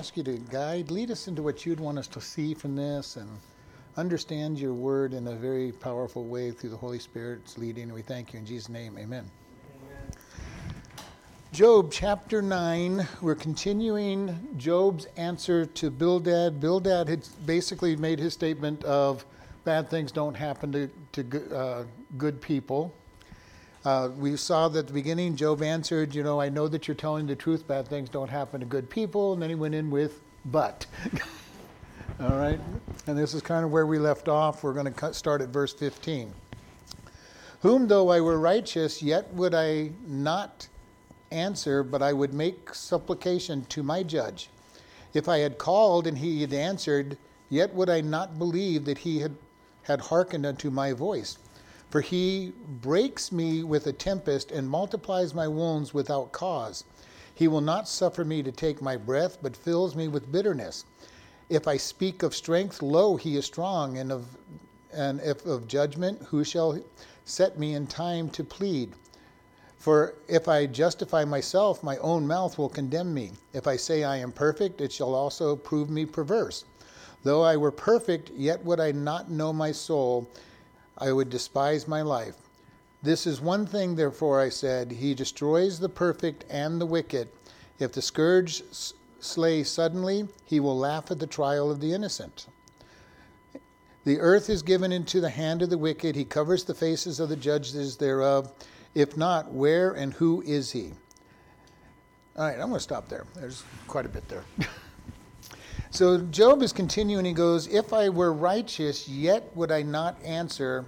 ask you to guide, lead us into what you'd want us to see from this and understand your word in a very powerful way through the Holy Spirit's leading. We thank you in Jesus' name. Amen. Amen. Job chapter 9, we're continuing Job's answer to Bildad. Bildad had basically made his statement of bad things don't happen to, to uh, good people. Uh, we saw that at the beginning, Job answered, You know, I know that you're telling the truth, bad things don't happen to good people. And then he went in with, But. All right? And this is kind of where we left off. We're going to start at verse 15. Whom though I were righteous, yet would I not answer, but I would make supplication to my judge. If I had called and he had answered, yet would I not believe that he had, had hearkened unto my voice. For he breaks me with a tempest and multiplies my wounds without cause. He will not suffer me to take my breath, but fills me with bitterness. If I speak of strength, lo, he is strong, and of and if of judgment, who shall set me in time to plead? For if I justify myself, my own mouth will condemn me. If I say I am perfect, it shall also prove me perverse. Though I were perfect, yet would I not know my soul I would despise my life. This is one thing, therefore, I said, He destroys the perfect and the wicked. If the scourge slay suddenly, he will laugh at the trial of the innocent. The earth is given into the hand of the wicked. He covers the faces of the judges thereof. If not, where and who is he? All right, I'm going to stop there. There's quite a bit there. So Job is continuing. He goes, If I were righteous, yet would I not answer,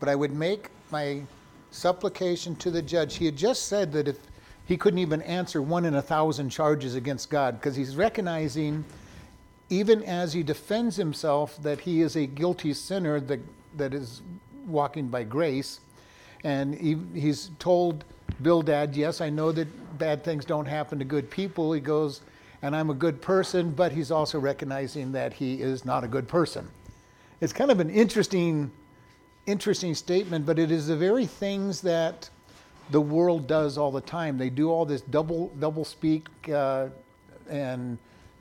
but I would make my supplication to the judge. He had just said that if he couldn't even answer one in a thousand charges against God, because he's recognizing, even as he defends himself, that he is a guilty sinner that, that is walking by grace. And he, he's told Bildad, Yes, I know that bad things don't happen to good people. He goes, and I'm a good person, but he's also recognizing that he is not a good person. It's kind of an interesting, interesting statement, but it is the very things that the world does all the time. They do all this double double speak uh, and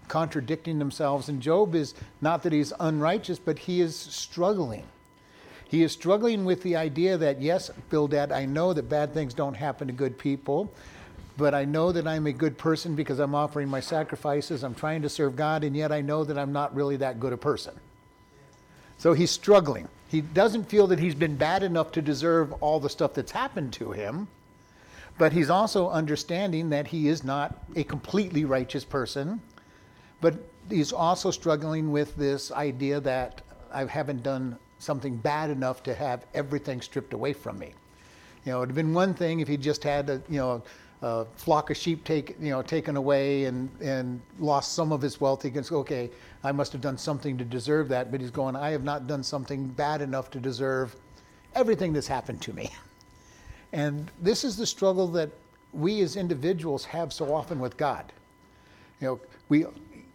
contradicting themselves. And Job is not that he's unrighteous, but he is struggling. He is struggling with the idea that yes, Bildad, I know that bad things don't happen to good people but I know that I'm a good person because I'm offering my sacrifices. I'm trying to serve God, and yet I know that I'm not really that good a person. So he's struggling. He doesn't feel that he's been bad enough to deserve all the stuff that's happened to him, but he's also understanding that he is not a completely righteous person. But he's also struggling with this idea that I haven't done something bad enough to have everything stripped away from me. You know, it would have been one thing if he just had a, you know, a flock of sheep take, you know, taken away and, and lost some of his wealth, he goes, okay, I must have done something to deserve that. But he's going, I have not done something bad enough to deserve everything that's happened to me. And this is the struggle that we as individuals have so often with God. You know, we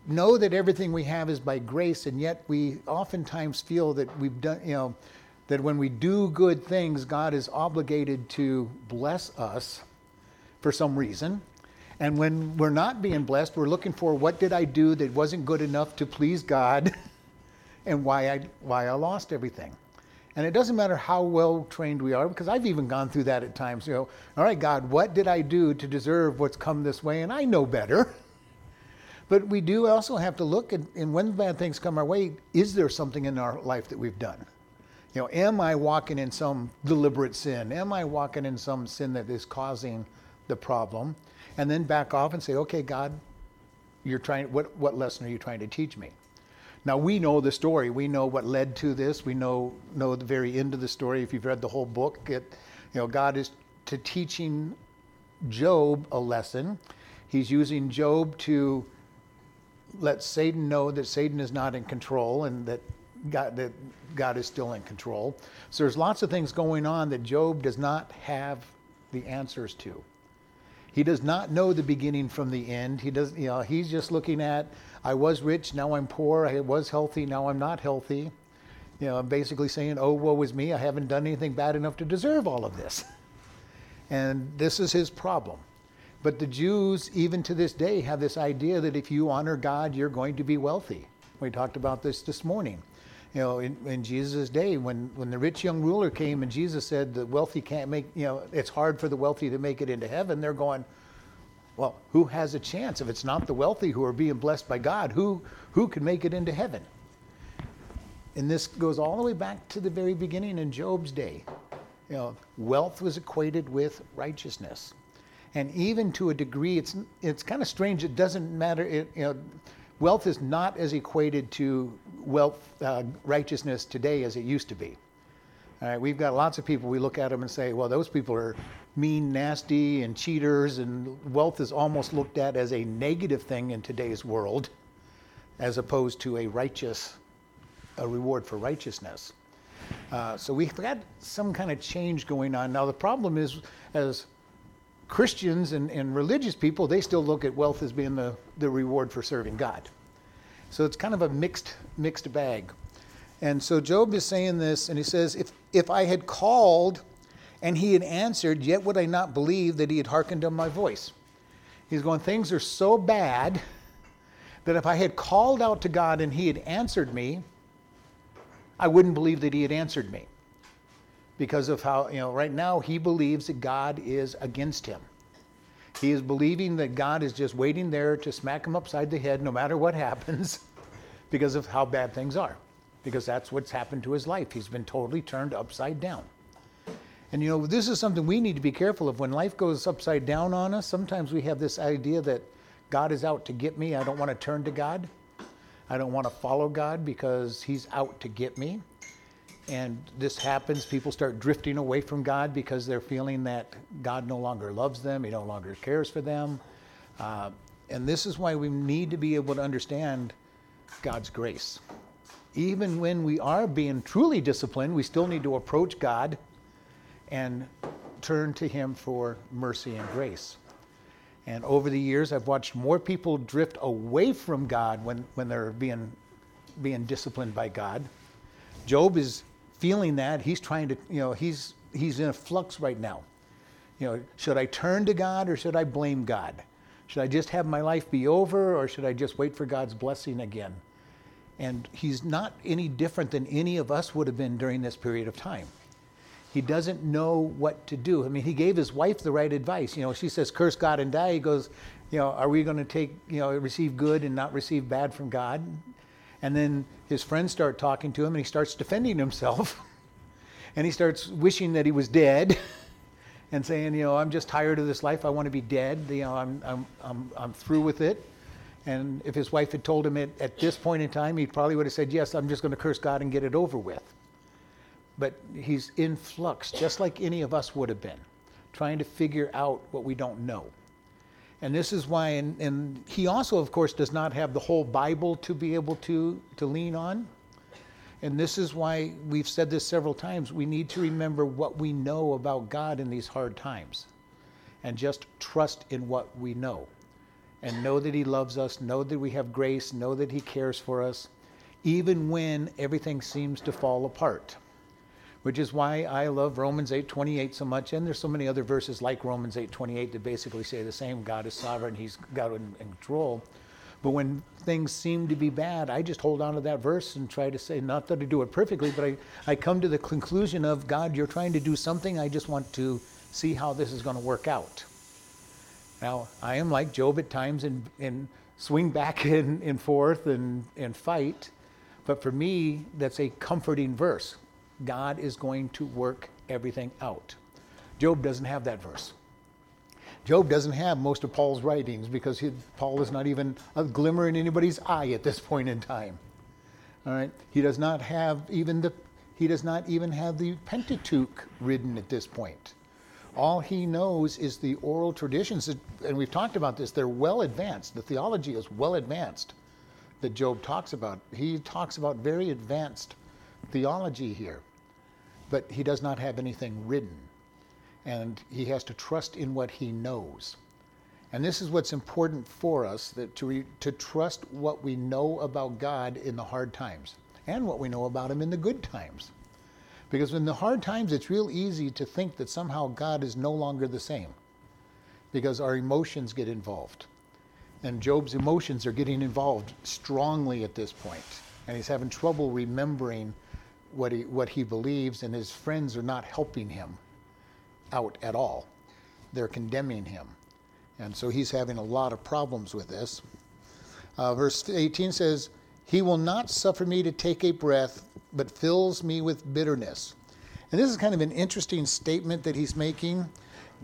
know that everything we have is by grace, and yet we oftentimes feel that we've done, you know, that when we do good things, God is obligated to bless us for some reason. And when we're not being blessed, we're looking for what did I do that wasn't good enough to please God and why I, why I lost everything. And it doesn't matter how well trained we are, because I've even gone through that at times. You know, all right, God, what did I do to deserve what's come this way? And I know better. But we do also have to look at, and when bad things come our way, is there something in our life that we've done? You know, am I walking in some deliberate sin? Am I walking in some sin that is causing the problem, and then back off and say, okay, God, you're trying, what, what lesson are you trying to teach me? Now we know the story. We know what led to this. We know know the very end of the story. If you've read the whole book, it, you know God is to teaching Job a lesson. He's using Job to let Satan know that Satan is not in control and that God, that God is still in control. So there's lots of things going on that Job does not have the answers to. He does not know the beginning from the end. He doesn't, you know, he's just looking at, I was rich, now I'm poor. I was healthy, now I'm not healthy. You know, I'm basically saying, oh, woe is me. I haven't done anything bad enough to deserve all of this. And this is his problem. But the Jews, even to this day, have this idea that if you honor God, you're going to be wealthy. We talked about this this morning. You know, in, in Jesus' day, when, when the rich young ruler came and Jesus said the wealthy can't make, you know, it's hard for the wealthy to make it into heaven, they're going, well, who has a chance? If it's not the wealthy who are being blessed by God, who, who can make it into heaven? And this goes all the way back to the very beginning in Job's day. You know, wealth was equated with righteousness and even to a degree, it's it's kind of strange. It doesn't matter. It, you know, wealth is not as equated to wealth uh, righteousness today as it used to be. All right, we've got lots of people. We look at them and say, well, those people are mean, nasty, and cheaters, and wealth is almost looked at as a negative thing in today's world, as opposed to a righteous, a reward for righteousness. Uh, so we've got some kind of change going on now. The problem is, as Christians and, and religious people, they still look at wealth as being the, the reward for serving God. So it's kind of a mixed mixed bag. And so Job is saying this, and he says, if, if I had called and he had answered, yet would I not believe that he had hearkened to my voice. He's going, things are so bad that if I had called out to God and he had answered me, I wouldn't believe that he had answered me because of how, you know, right now he believes that God is against him. He is believing that God is just waiting there to smack him upside the head no matter what happens because of how bad things are. Because that's what's happened to his life. He's been totally turned upside down. And you know, this is something we need to be careful of. When life goes upside down on us, sometimes we have this idea that God is out to get me. I don't want to turn to God. I don't want to follow God because he's out to get me and this happens, people start drifting away from God because they're feeling that God no longer loves them, He no longer cares for them. Uh, and this is why we need to be able to understand God's grace. Even when we are being truly disciplined, we still need to approach God and turn to Him for mercy and grace. And over the years, I've watched more people drift away from God when, when they're being, being disciplined by God. Job is feeling that. He's trying to, you know, he's he's in a flux right now. You know, should I turn to God or should I blame God? Should I just have my life be over or should I just wait for God's blessing again? And he's not any different than any of us would have been during this period of time. He doesn't know what to do. I mean, he gave his wife the right advice. You know, she says, curse God and die. He goes, you know, are we going to take, you know, receive good and not receive bad from God? And then his friends start talking to him and he starts defending himself. and he starts wishing that he was dead and saying, you know, I'm just tired of this life. I want to be dead. You know, I'm, I'm, I'm, I'm through with it. And if his wife had told him it at this point in time, he probably would have said, yes, I'm just going to curse God and get it over with. But he's in flux, just like any of us would have been, trying to figure out what we don't know. And this is why, and, and he also, of course, does not have the whole Bible to be able to, to lean on. And this is why we've said this several times. We need to remember what we know about God in these hard times and just trust in what we know. And know that He loves us, know that we have grace, know that He cares for us, even when everything seems to fall apart which is why I love Romans 8:28 so much. And there's so many other verses like Romans 8:28 that basically say the same. God is sovereign. He's got in, in control. But when things seem to be bad I just hold on to that verse and try to say not that I do it perfectly but I, I come to the conclusion of God you're trying to do something. I just want to see how this is going to work out. Now I am like Job at times and, and swing back and, and forth and, and fight. But for me that's a comforting verse God is going to work everything out. Job doesn't have that verse. Job doesn't have most of Paul's writings because he, Paul is not even a glimmer in anybody's eye at this point in time. All right, he does not have even the he does not even have the Pentateuch written at this point. All he knows is the oral traditions, and we've talked about this. They're well advanced. The theology is well advanced that Job talks about. He talks about very advanced theology here, but he does not have anything written. And he has to trust in what he knows. And this is what's important for us that to, re, to trust what we know about God in the hard times and what we know about him in the good times. Because in the hard times, it's real easy to think that somehow God is no longer the same. because our emotions get involved. And Job's emotions are getting involved strongly at this point, and he's having trouble remembering what he what he believes, and his friends are not helping him out at all. They're condemning him, and so he's having a lot of problems with this. Uh, verse 18 says, "He will not suffer me to take a breath, but fills me with bitterness." And this is kind of an interesting statement that he's making.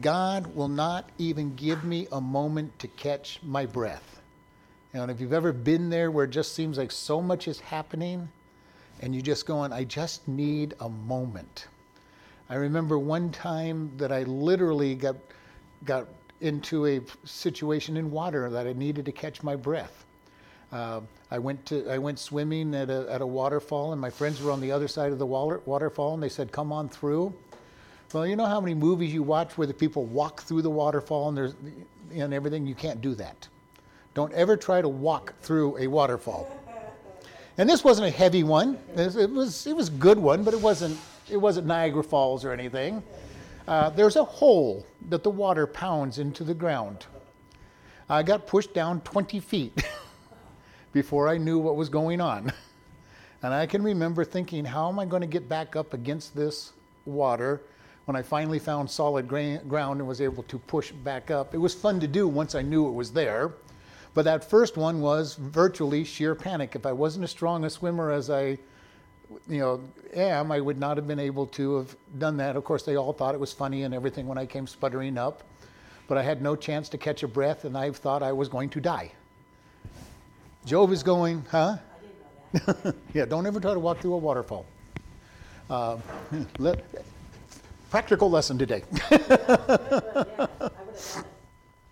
God will not even give me a moment to catch my breath. And if you've ever been there where it just seems like so much is happening, and you're just going, I just need a moment. I remember one time that I literally got got into a situation in water that I needed to catch my breath. Uh, I went to I went swimming at a, at a waterfall, and my friends were on the other side of the water, waterfall, and they said, "Come on through." Well, you know how many movies you watch where the people walk through the waterfall and there's and everything. You can't do that. Don't ever try to walk through a waterfall. And this wasn't a heavy one. It was it was a good one, but it wasn't it wasn't Niagara Falls or anything. Uh, there's a hole that the water pounds into the ground. I got pushed down 20 feet before I knew what was going on. And I can remember thinking, how am I going to get back up against this water when I finally found solid gra- ground and was able to push back up? It was fun to do once I knew it was there. But that first one was virtually sheer panic. If I wasn't as strong a swimmer as I you know, am, I would not have been able to have done that. Of course, they all thought it was funny and everything when I came sputtering up, but I had no chance to catch a breath, and I thought I was going to die. Job is going, huh? yeah, don't ever try to walk through a waterfall. Uh, let, practical lesson today.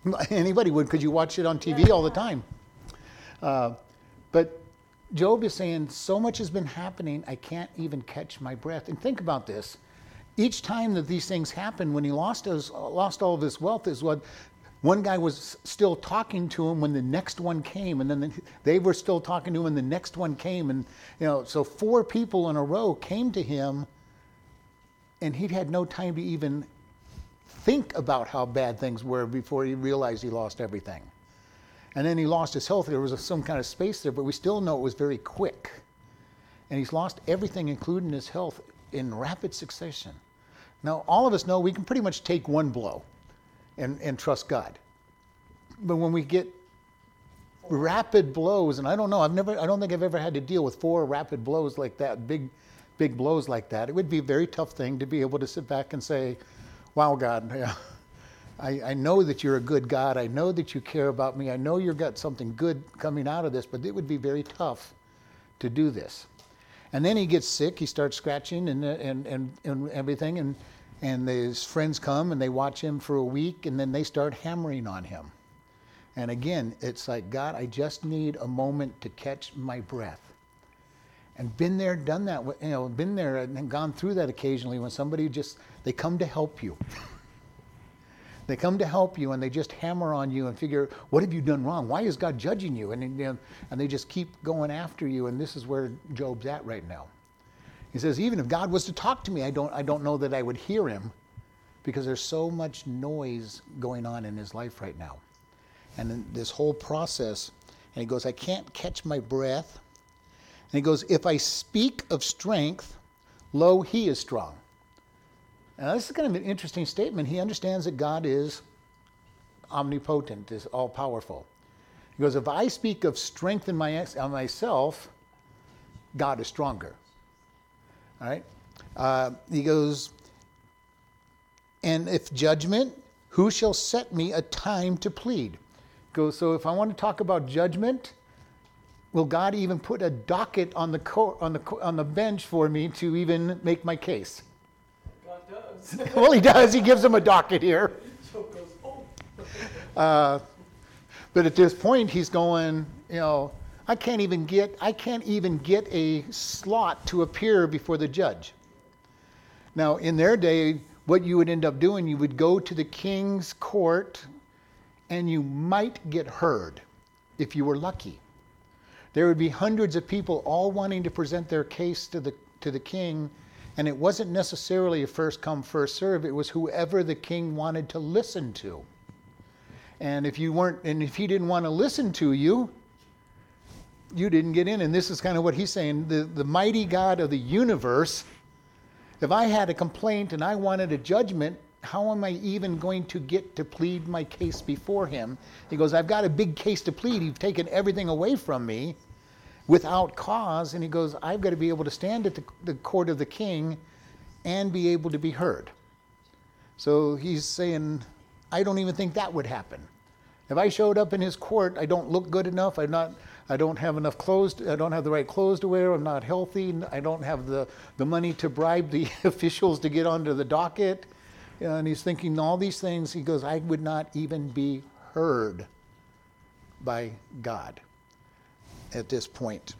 Anybody would, because you watch it on TV all the time. Uh, but Job is saying, so much has been happening, I can't even catch my breath. And think about this. Each time that these things happened, when he lost, his, lost all of his wealth, is what one guy was still talking to him when the next one came, and then they were still talking to him when the next one came. And, you know, so four people in a row came to him, and he'd had no time to even think about how bad things were before he realized he lost everything. And then he lost his health. There was some kind of space there, but we still know it was very quick. And he's lost everything, including his health, in rapid succession. Now, all of us know we can pretty much take one blow and, and trust God. But when we get rapid blows, and I don't know, I've never, I don't think I've ever had to deal with four rapid blows like that, big, big blows like that. It would be a very tough thing to be able to sit back and say, wow, God, yeah, I, I know that you're a good God. I know that you care about me. I know you've got something good coming out of this, but it would be very tough to do this. And then he gets sick. He starts scratching and, and, and, and everything. And, and his friends come and they watch him for a week and then they start hammering on him. And again, it's like, God, I just need a moment to catch my breath. And been there, done that, you know, been there and gone through that occasionally when somebody just, they come to help you. they come to help you and they just hammer on you and figure, what have you done wrong? Why is God judging you? And, and, they just keep going after you. And this is where Job's at right now. He says, even if God was to talk to me, I don't, I don't know that I would hear him because there's so much noise going on in his life right now. And this whole process, and he goes, I can't catch my breath. And he goes, If I speak of strength, lo, he is strong. Now, this is kind of an interesting statement. He understands that God is omnipotent, is all powerful. He goes, If I speak of strength in my, myself, God is stronger. All right? Uh, he goes, and if judgment, who shall set me a time to plead? Goes, so if I want to talk about judgment, will God even put a docket on the, co- on the, on the bench for me to even make my case? God does. well, he does. He gives him a docket here. Oh. Uh, but at this point, he's going, you know, I can't even get I can't even get a slot to appear before the judge. Now, in their day, what you would end up doing, you would go to the king's court and you might get heard if you were lucky. There would be hundreds of people all wanting to present their case to the to the king, and it wasn't necessarily a first come first serve, it was whoever the king wanted to listen to. And if you weren't, and if he didn't want to listen to you, you didn't get in. And this is kind of what he's saying the, the mighty God of the universe, if I had a complaint and I wanted a judgment, how am I even going to get to plead my case before him? He goes, I've got a big case to plead. You've taken everything away from me without cause. And he goes, I've got to be able to stand at the, the court of the king and be able to be heard. So he's saying, I don't even think that would happen. If I showed up in his court, I don't look good enough. I'm not. I don't have enough clothes. I don't have the right clothes to wear. I'm not healthy. I don't have the, the money to bribe the officials to get onto the docket. And he's thinking all these things. He goes, I would not even be heard by God at this point.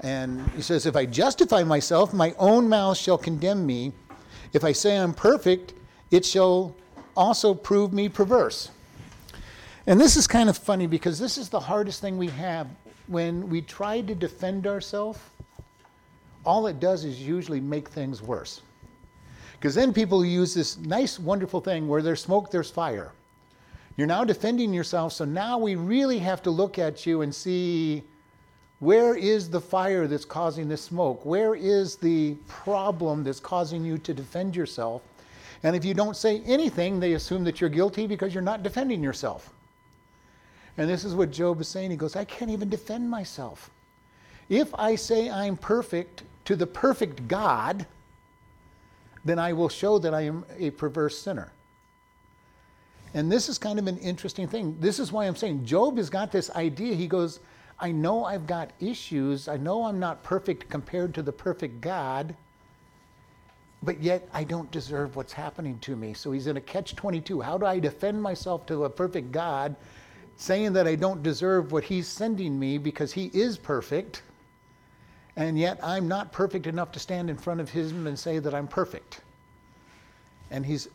And he says, If I justify myself, my own mouth shall condemn me. If I say I'm perfect, it shall also prove me perverse. And this is kind of funny because this is the hardest thing we have when we try to defend ourselves. All it does is usually make things worse. Because then people use this nice, wonderful thing where there's smoke, there's fire. You're now defending yourself, so now we really have to look at you and see where is the fire that's causing the smoke? Where is the problem that's causing you to defend yourself? And if you don't say anything, they assume that you're guilty because you're not defending yourself. And this is what Job is saying. He goes, I can't even defend myself. If I say I'm perfect to the perfect God, then I will show that I am a perverse sinner. And this is kind of an interesting thing. This is why I'm saying Job has got this idea. He goes, I know I've got issues. I know I'm not perfect compared to the perfect God but yet I don't deserve what's happening to me. So he's in a catch 22. How do I defend myself to a perfect God saying that I don't deserve what he's sending me because he is perfect? And yet I'm not perfect enough to stand in front of him and say that I'm perfect. And he's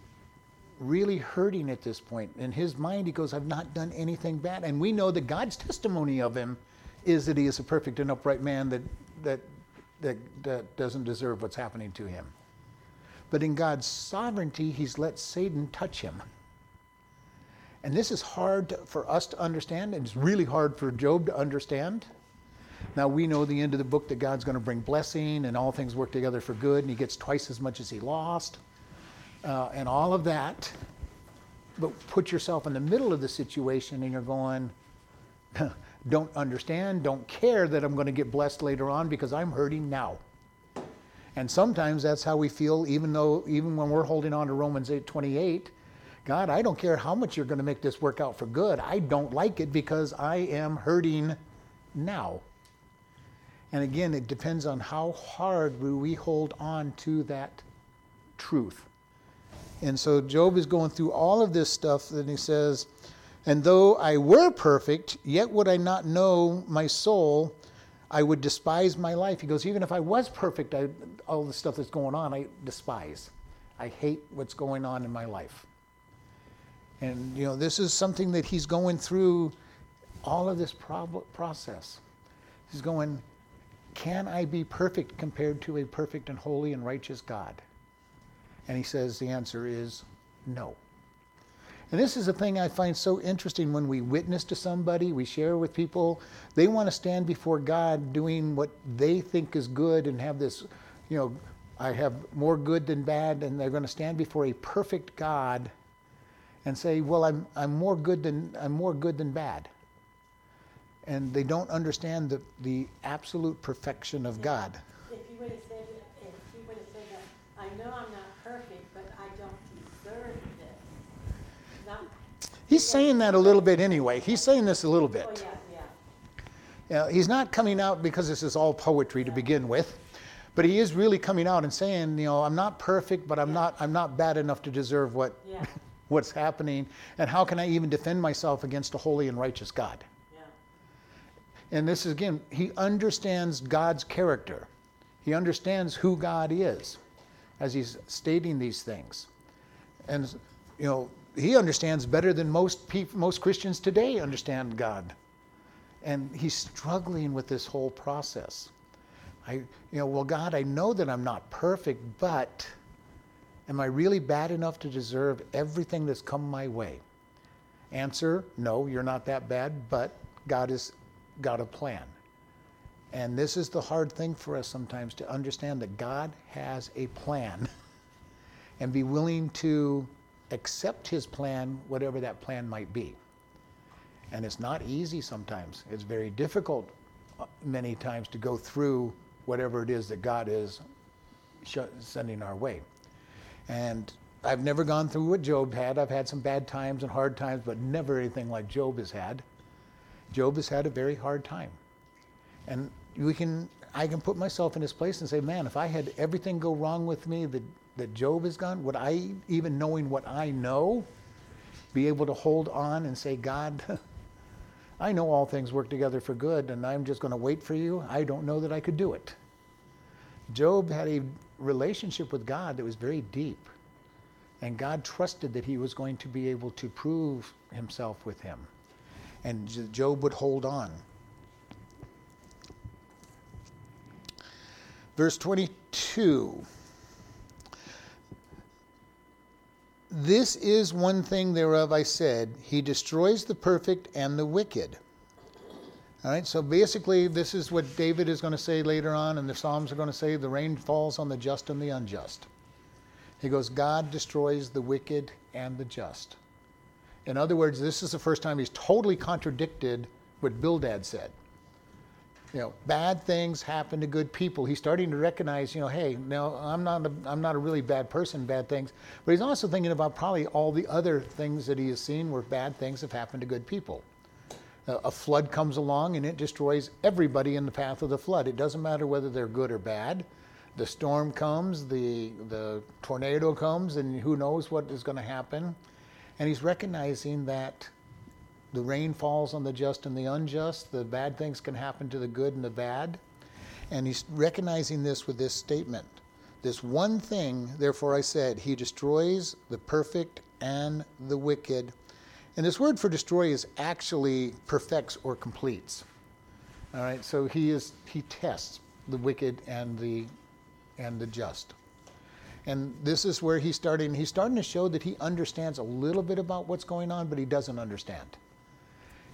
really hurting at this point. In his mind, he goes, I've not done anything bad. And we know that God's testimony of him is that he is a perfect and upright man that, that, that, that doesn't deserve what's happening to him. But in God's sovereignty, He's let Satan touch him. And this is hard for us to understand, and it's really hard for Job to understand. Now, we know the end of the book that God's going to bring blessing and all things work together for good, and he gets twice as much as he lost, uh, and all of that. But put yourself in the middle of the situation and you're going, don't understand, don't care that I'm going to get blessed later on because I'm hurting now. And sometimes that's how we feel, even though, even when we're holding on to Romans 8 28. God, I don't care how much you're going to make this work out for good. I don't like it because I am hurting now. And again, it depends on how hard we hold on to that truth. And so Job is going through all of this stuff, and he says, And though I were perfect, yet would I not know my soul I would despise my life. He goes, even if I was perfect, I, all the stuff that's going on, I despise. I hate what's going on in my life. And, you know, this is something that he's going through all of this prob- process. He's going, can I be perfect compared to a perfect and holy and righteous God? And he says the answer is no. And this is a thing I find so interesting when we witness to somebody, we share with people. They want to stand before God doing what they think is good and have this, you know, I have more good than bad, and they're going to stand before a perfect God and say, "Well, I'm I'm more good than I'm more good than bad." And they don't understand the the absolute perfection of God. If you would have said, if you would have said that, I know I'm not perfect, but I don't deserve this He's saying that a little bit anyway. He's saying this a little bit. Oh, yeah, yeah. he's not coming out because this is all poetry to begin with, but he is really coming out and saying, you know, I'm not perfect, but I'm not I'm not bad enough to deserve what what's happening, and how can I even defend myself against a holy and righteous God? And this is again, he understands God's character. He understands who God is as he's stating these things. And you know, he understands better than most people, most Christians today understand God. And he's struggling with this whole process. I, you know, well, God, I know that I'm not perfect, but am I really bad enough to deserve everything that's come my way? Answer no, you're not that bad, but God has got a plan. And this is the hard thing for us sometimes to understand that God has a plan and be willing to accept his plan, whatever that plan might be. And it's not easy sometimes. It's very difficult uh, many times to go through whatever it is that God is sending our way. And I've never gone through what Job had. I've had some bad times and hard times, but never anything like Job has had. Job has had a very hard time. And we can I can put myself in his place and say, man, if I had everything go wrong with me that, that Job has gone, would I, even knowing what I know, be able to hold on and say, God, I know all things work together for good, and I'm just going to wait for you? I don't know that I could do it. Job had a relationship with God that was very deep. And God trusted that he was going to be able to prove himself with him. And Job would hold on. Verse 22 This is one thing thereof I said, He destroys the perfect and the wicked. All right, so basically, this is what David is going to say later on, and the Psalms are going to say the rain falls on the just and the unjust. He goes, God destroys the wicked and the just. In other words, this is the first time he's totally contradicted what Bildad said you know, bad things happen to good people. He's starting to recognize, you know, hey, now I'm not a, I'm not a really bad person, bad things. But he's also thinking about probably all the other things that he has seen where bad things have happened to good people. A flood comes along and it destroys everybody in the path of the flood. It doesn't matter whether they're good or bad. The storm comes, the the tornado comes, and who knows what is going to happen. And he's recognizing that the rain falls on the just and the unjust. The bad things can happen to the good and the bad. And he's recognizing this with this statement. This one thing, therefore I said, he destroys the perfect and the wicked. And this word for destroy is actually perfects or completes. All right, so he is he tests the wicked and the and the just. And this is where he's starting he's starting to show that he understands a little bit about what's going on, but he doesn't understand.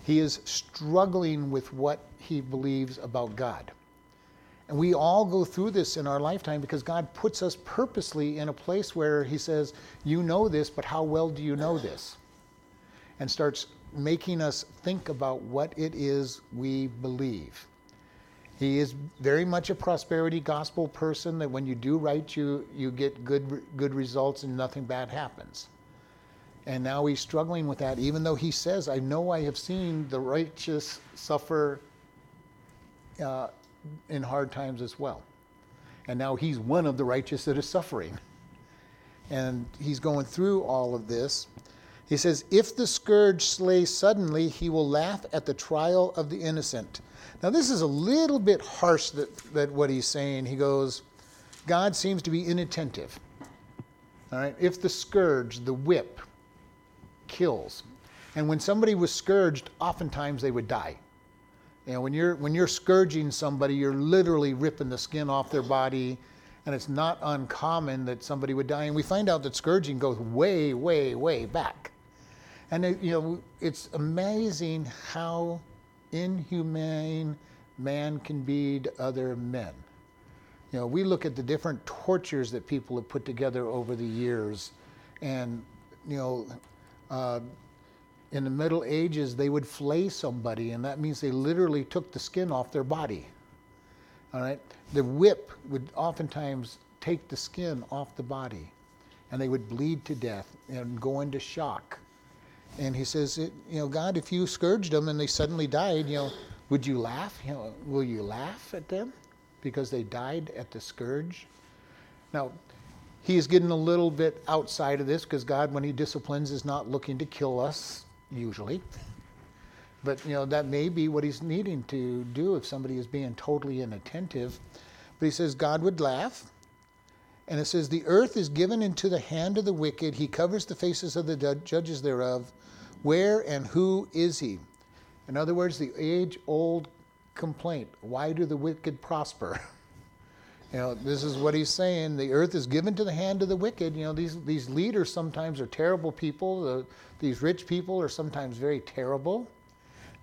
He is struggling with what he believes about God. And we all go through this in our lifetime because God puts us purposely in a place where He says, You know this, but how well do you know this? And starts making us think about what it is we believe. He is very much a prosperity gospel person that when you do right, you, you get good, good results and nothing bad happens. And now he's struggling with that, even though he says, I know I have seen the righteous suffer uh, in hard times as well. And now he's one of the righteous that is suffering. And he's going through all of this. He says, If the scourge slays suddenly, he will laugh at the trial of the innocent. Now, this is a little bit harsh that, that what he's saying. He goes, God seems to be inattentive. All right, if the scourge, the whip, kills. And when somebody was scourged, oftentimes they would die. You know, when you're when you're scourging somebody, you're literally ripping the skin off their body, and it's not uncommon that somebody would die. And we find out that scourging goes way, way, way back. And it, you know, it's amazing how inhumane man can be to other men. You know, we look at the different tortures that people have put together over the years, and you know, uh, in the Middle Ages, they would flay somebody, and that means they literally took the skin off their body. All right? The whip would oftentimes take the skin off the body, and they would bleed to death and go into shock. And he says, you know, God, if you scourged them and they suddenly died, you know, would you laugh? You know, will you laugh at them because they died at the scourge? Now, he is getting a little bit outside of this because God, when He disciplines, is not looking to kill us usually. But you know that may be what He's needing to do if somebody is being totally inattentive. But He says God would laugh, and it says the earth is given into the hand of the wicked. He covers the faces of the judges thereof. Where and who is He? In other words, the age-old complaint: Why do the wicked prosper? You know, this is what he's saying. The earth is given to the hand of the wicked. You know, these, these leaders sometimes are terrible people. The, these rich people are sometimes very terrible.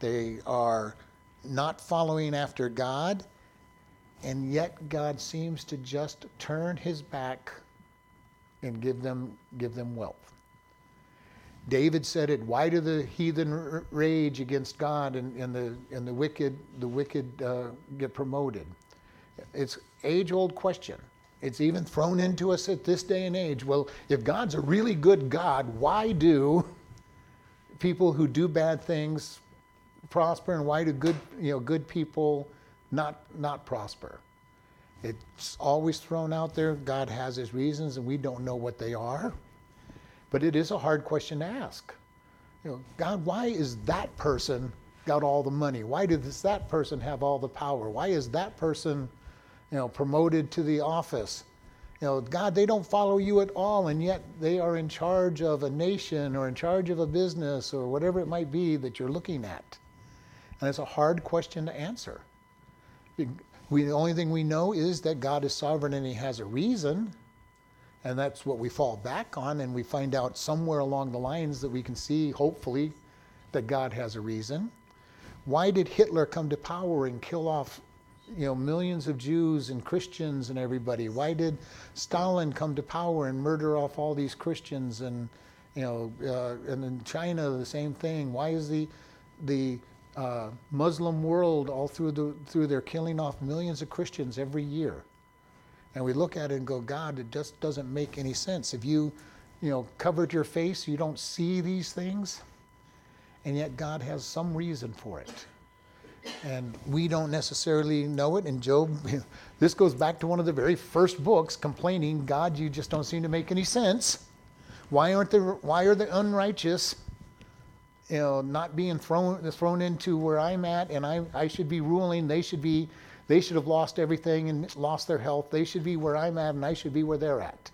They are not following after God. And yet God seems to just turn his back and give them, give them wealth. David said it, why do the heathen rage against God and, and, the, and the wicked, the wicked uh, get promoted? It's age old question. It's even thrown into us at this day and age. Well, if God's a really good God, why do people who do bad things prosper and why do good, you know, good people not, not prosper? It's always thrown out there. God has his reasons and we don't know what they are. But it is a hard question to ask. You know, God, why is that person got all the money? Why does that person have all the power? Why is that person you know, promoted to the office. You know, God, they don't follow you at all, and yet they are in charge of a nation or in charge of a business or whatever it might be that you're looking at. And it's a hard question to answer. We, the only thing we know is that God is sovereign and He has a reason, and that's what we fall back on, and we find out somewhere along the lines that we can see, hopefully, that God has a reason. Why did Hitler come to power and kill off you know, millions of Jews and Christians and everybody? Why did Stalin come to power and murder off all these Christians and, you know, uh, and in China the same thing? Why is the the uh, Muslim world all through the through their killing off millions of Christians every year? And we look at it and go, God, it just doesn't make any sense. If you, you know, covered your face, you don't see these things, and yet God has some reason for it and we don't necessarily know it. And Job, this goes back to one of the very first books, complaining, God, you just don't seem to make any sense. Why aren't the why are the unrighteous, you know, not being thrown thrown into where I'm at, and I I should be ruling. They should be, they should have lost everything and lost their health. They should be where I'm at, and I should be where they're at.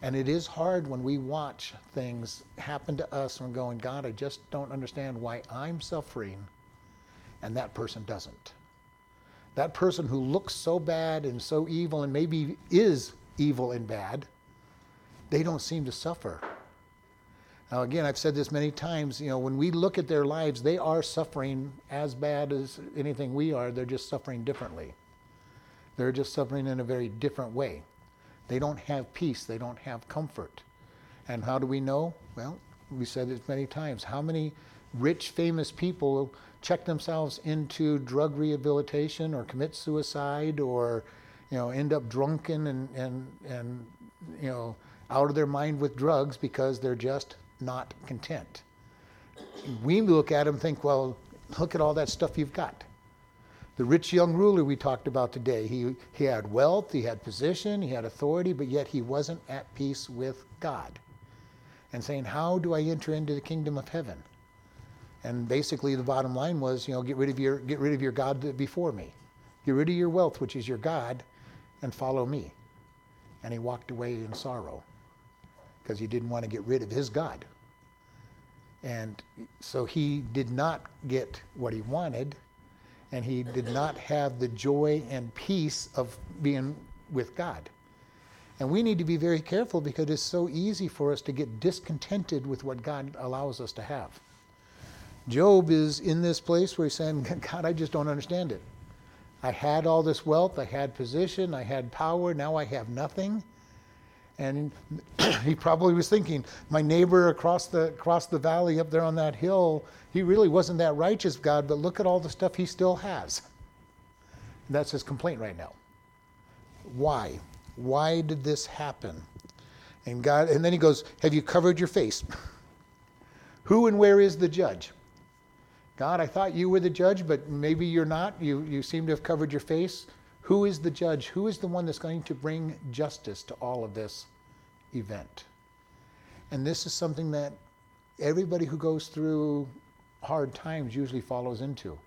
And it is hard when we watch things happen to us and going, God, I just don't understand why I'm suffering and that person doesn't. That person who looks so bad and so evil and maybe is evil and bad, they don't seem to suffer. Now, again, I've said this many times, you know, when we look at their lives, they are suffering as bad as anything we are. They're just suffering differently. They're just suffering in a very different way. They don't have peace, they don't have comfort. And how do we know? Well, we said it many times. How many rich, famous people check themselves into drug rehabilitation or commit suicide or you know end up drunken and and and you know out of their mind with drugs because they're just not content. We look at them and think, well, look at all that stuff you've got. The rich young ruler we talked about today, he, he had wealth, he had position, he had authority, but yet he wasn't at peace with God. And saying, How do I enter into the kingdom of heaven? And basically, the bottom line was, you know, get rid of your get rid of your God before me, get rid of your wealth, which is your God, and follow me. And he walked away in sorrow because he didn't want to get rid of his God. And so he did not get what he wanted, and he did not have the joy and peace of being with God. And we need to be very careful because it's so easy for us to get discontented with what God allows us to have. Job is in this place where he's saying, God, I just don't understand it. I had all this wealth, I had position, I had power, now I have nothing. And he probably was thinking, my neighbor across the across the valley up there on that hill, he really wasn't that righteous, God, but look at all the stuff he still has. And that's his complaint right now. Why? Why did this happen? And God and then he goes, Have you covered your face? Who and where is the judge? God, I thought you were the judge, but maybe you're not. You, you seem to have covered your face. Who is the judge? Who is the one that's going to bring justice to all of this event? And this is something that everybody who goes through hard times usually follows into.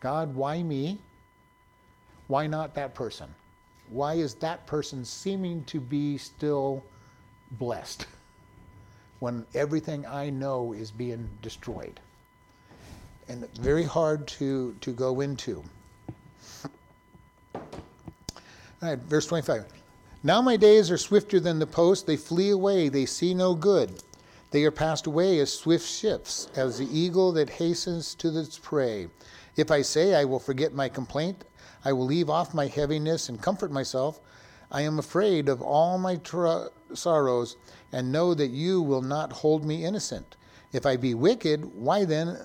God, why me? Why not that person? Why is that person seeming to be still blessed when everything I know is being destroyed? and very hard to, to go into. All right, verse 25. Now my days are swifter than the post. They flee away. They see no good. They are passed away as swift ships, as the eagle that hastens to its prey. If I say, I will forget my complaint, I will leave off my heaviness and comfort myself, I am afraid of all my sorrows and know that you will not hold me innocent. If I be wicked, why then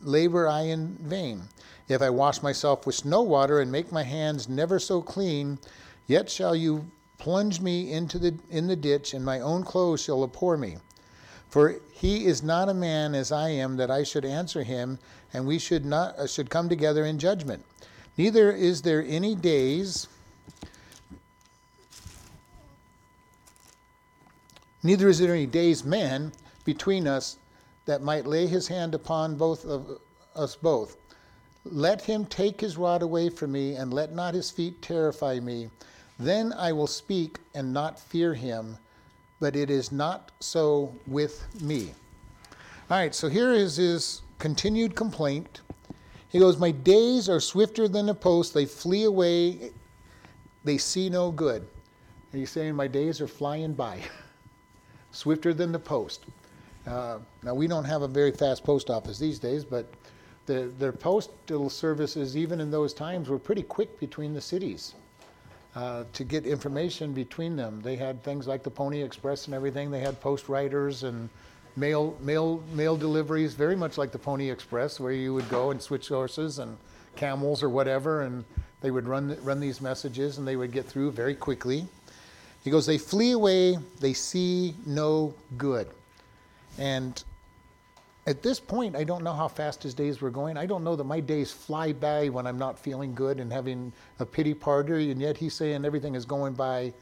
labor I in vain? If I wash myself with snow water and make my hands never so clean, yet shall you plunge me into the in the ditch, and my own clothes shall abhor me. For he is not a man as I am that I should answer him, and we should not uh, should come together in judgment. Neither is there any days neither is there any days man between us that might lay his hand upon both of us both. Let him take his rod away from me, and let not his feet terrify me. Then I will speak and not fear him, but it is not so with me. All right, so here is his continued complaint. He goes, My days are swifter than the post, they flee away, they see no good. And he's saying, My days are flying by, swifter than the post. Uh, now, we don't have a very fast post office these days, but the, their postal services, even in those times, were pretty quick between the cities uh, to get information between them. They had things like the Pony Express and everything. They had post riders and mail mail mail deliveries, very much like the Pony Express, where you would go and switch horses and camels or whatever, and they would run run these messages, and they would get through very quickly. He goes, they flee away, they see no good. And at this point, I don't know how fast his days were going. I don't know that my days fly by when I'm not feeling good and having a pity party, and yet he's saying everything is going by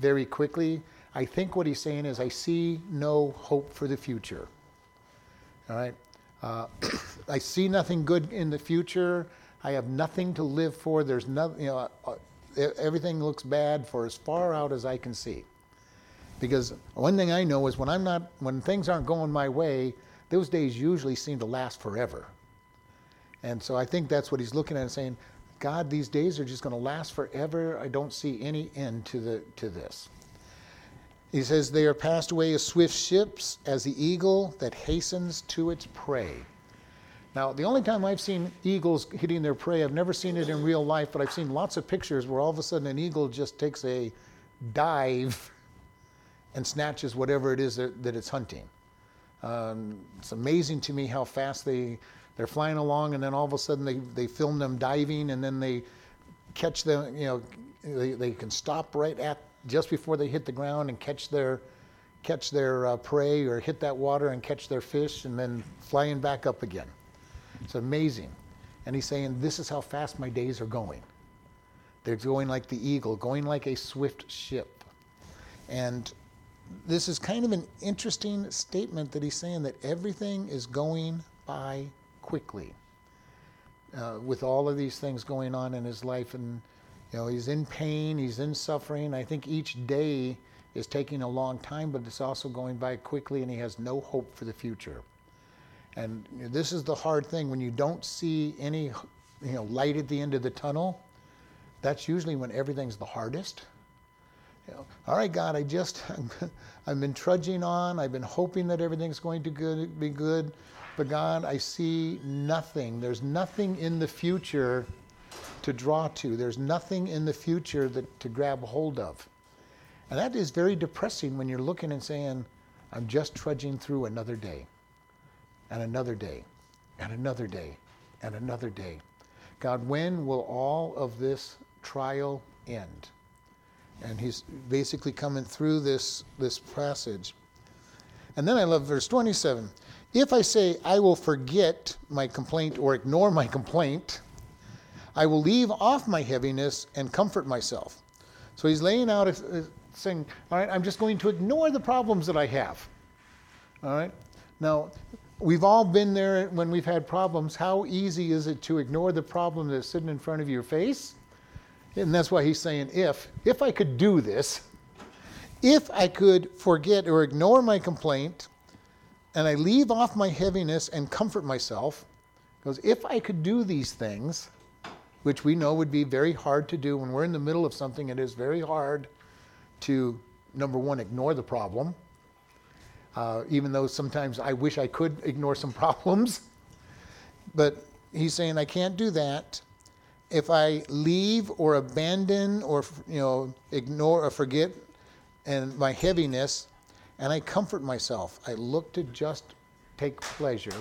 very quickly. I think what he's saying is, I see no hope for the future. All right? Uh, I see nothing good in the future. I have nothing to live for. There's nothing, you know, uh, everything looks bad for as far out as I can see. Because one thing I know is when I'm not, when things aren't going my way, those days usually seem to last forever. And so I think that's what he's looking at and saying, God, these days are just going to last forever. I don't see any end to the to this. He says they are passed away as swift ships, as the eagle that hastens to its prey. Now, the only time I've seen eagles hitting their prey, I've never seen it in real life, but I've seen lots of pictures where all of a sudden an eagle just takes a dive and snatches whatever it is that, that it's hunting. Um, it's amazing to me how fast they they're flying along, and then all of a sudden they, they film them diving, and then they catch them. You know, they, they can stop right at just before they hit the ground and catch their catch their uh, prey or hit that water and catch their fish, and then flying back up again. It's amazing. And he's saying, This is how fast my days are going. They're going like the eagle, going like a swift ship. And this is kind of an interesting statement that he's saying that everything is going by quickly. Uh, with all of these things going on in his life, and you know he's in pain, he's in suffering. I think each day is taking a long time, but it's also going by quickly, and he has no hope for the future. And this is the hard thing when you don't see any, you know, light at the end of the tunnel. That's usually when everything's the hardest you know, all right, God, I just, I've been trudging on. I've been hoping that everything's going to good, be good. But God, I see nothing. There's nothing in the future to draw to. There's nothing in the future that, to grab hold of. And that is very depressing when you're looking and saying, I'm just trudging through another day, and another day, and another day, and another day. God, when will all of this trial end? And he's basically coming through this, this passage. And then I love verse 27. If I say, I will forget my complaint or ignore my complaint, I will leave off my heaviness and comfort myself. So he's laying out, a, saying, All right, I'm just going to ignore the problems that I have. All right? Now, we've all been there when we've had problems. How easy is it to ignore the problem that's sitting in front of your face? And that's why he's saying, if, if I could do this, if I could forget or ignore my complaint, and I leave off my heaviness and comfort myself, because if I could do these things, which we know would be very hard to do when we're in the middle of something. It is very hard to, number one, ignore the problem, uh, even though sometimes I wish I could ignore some problems. But he's saying I can't do that. If I leave or abandon or you know ignore or forget and my heaviness, and I comfort myself, I look to just take pleasure.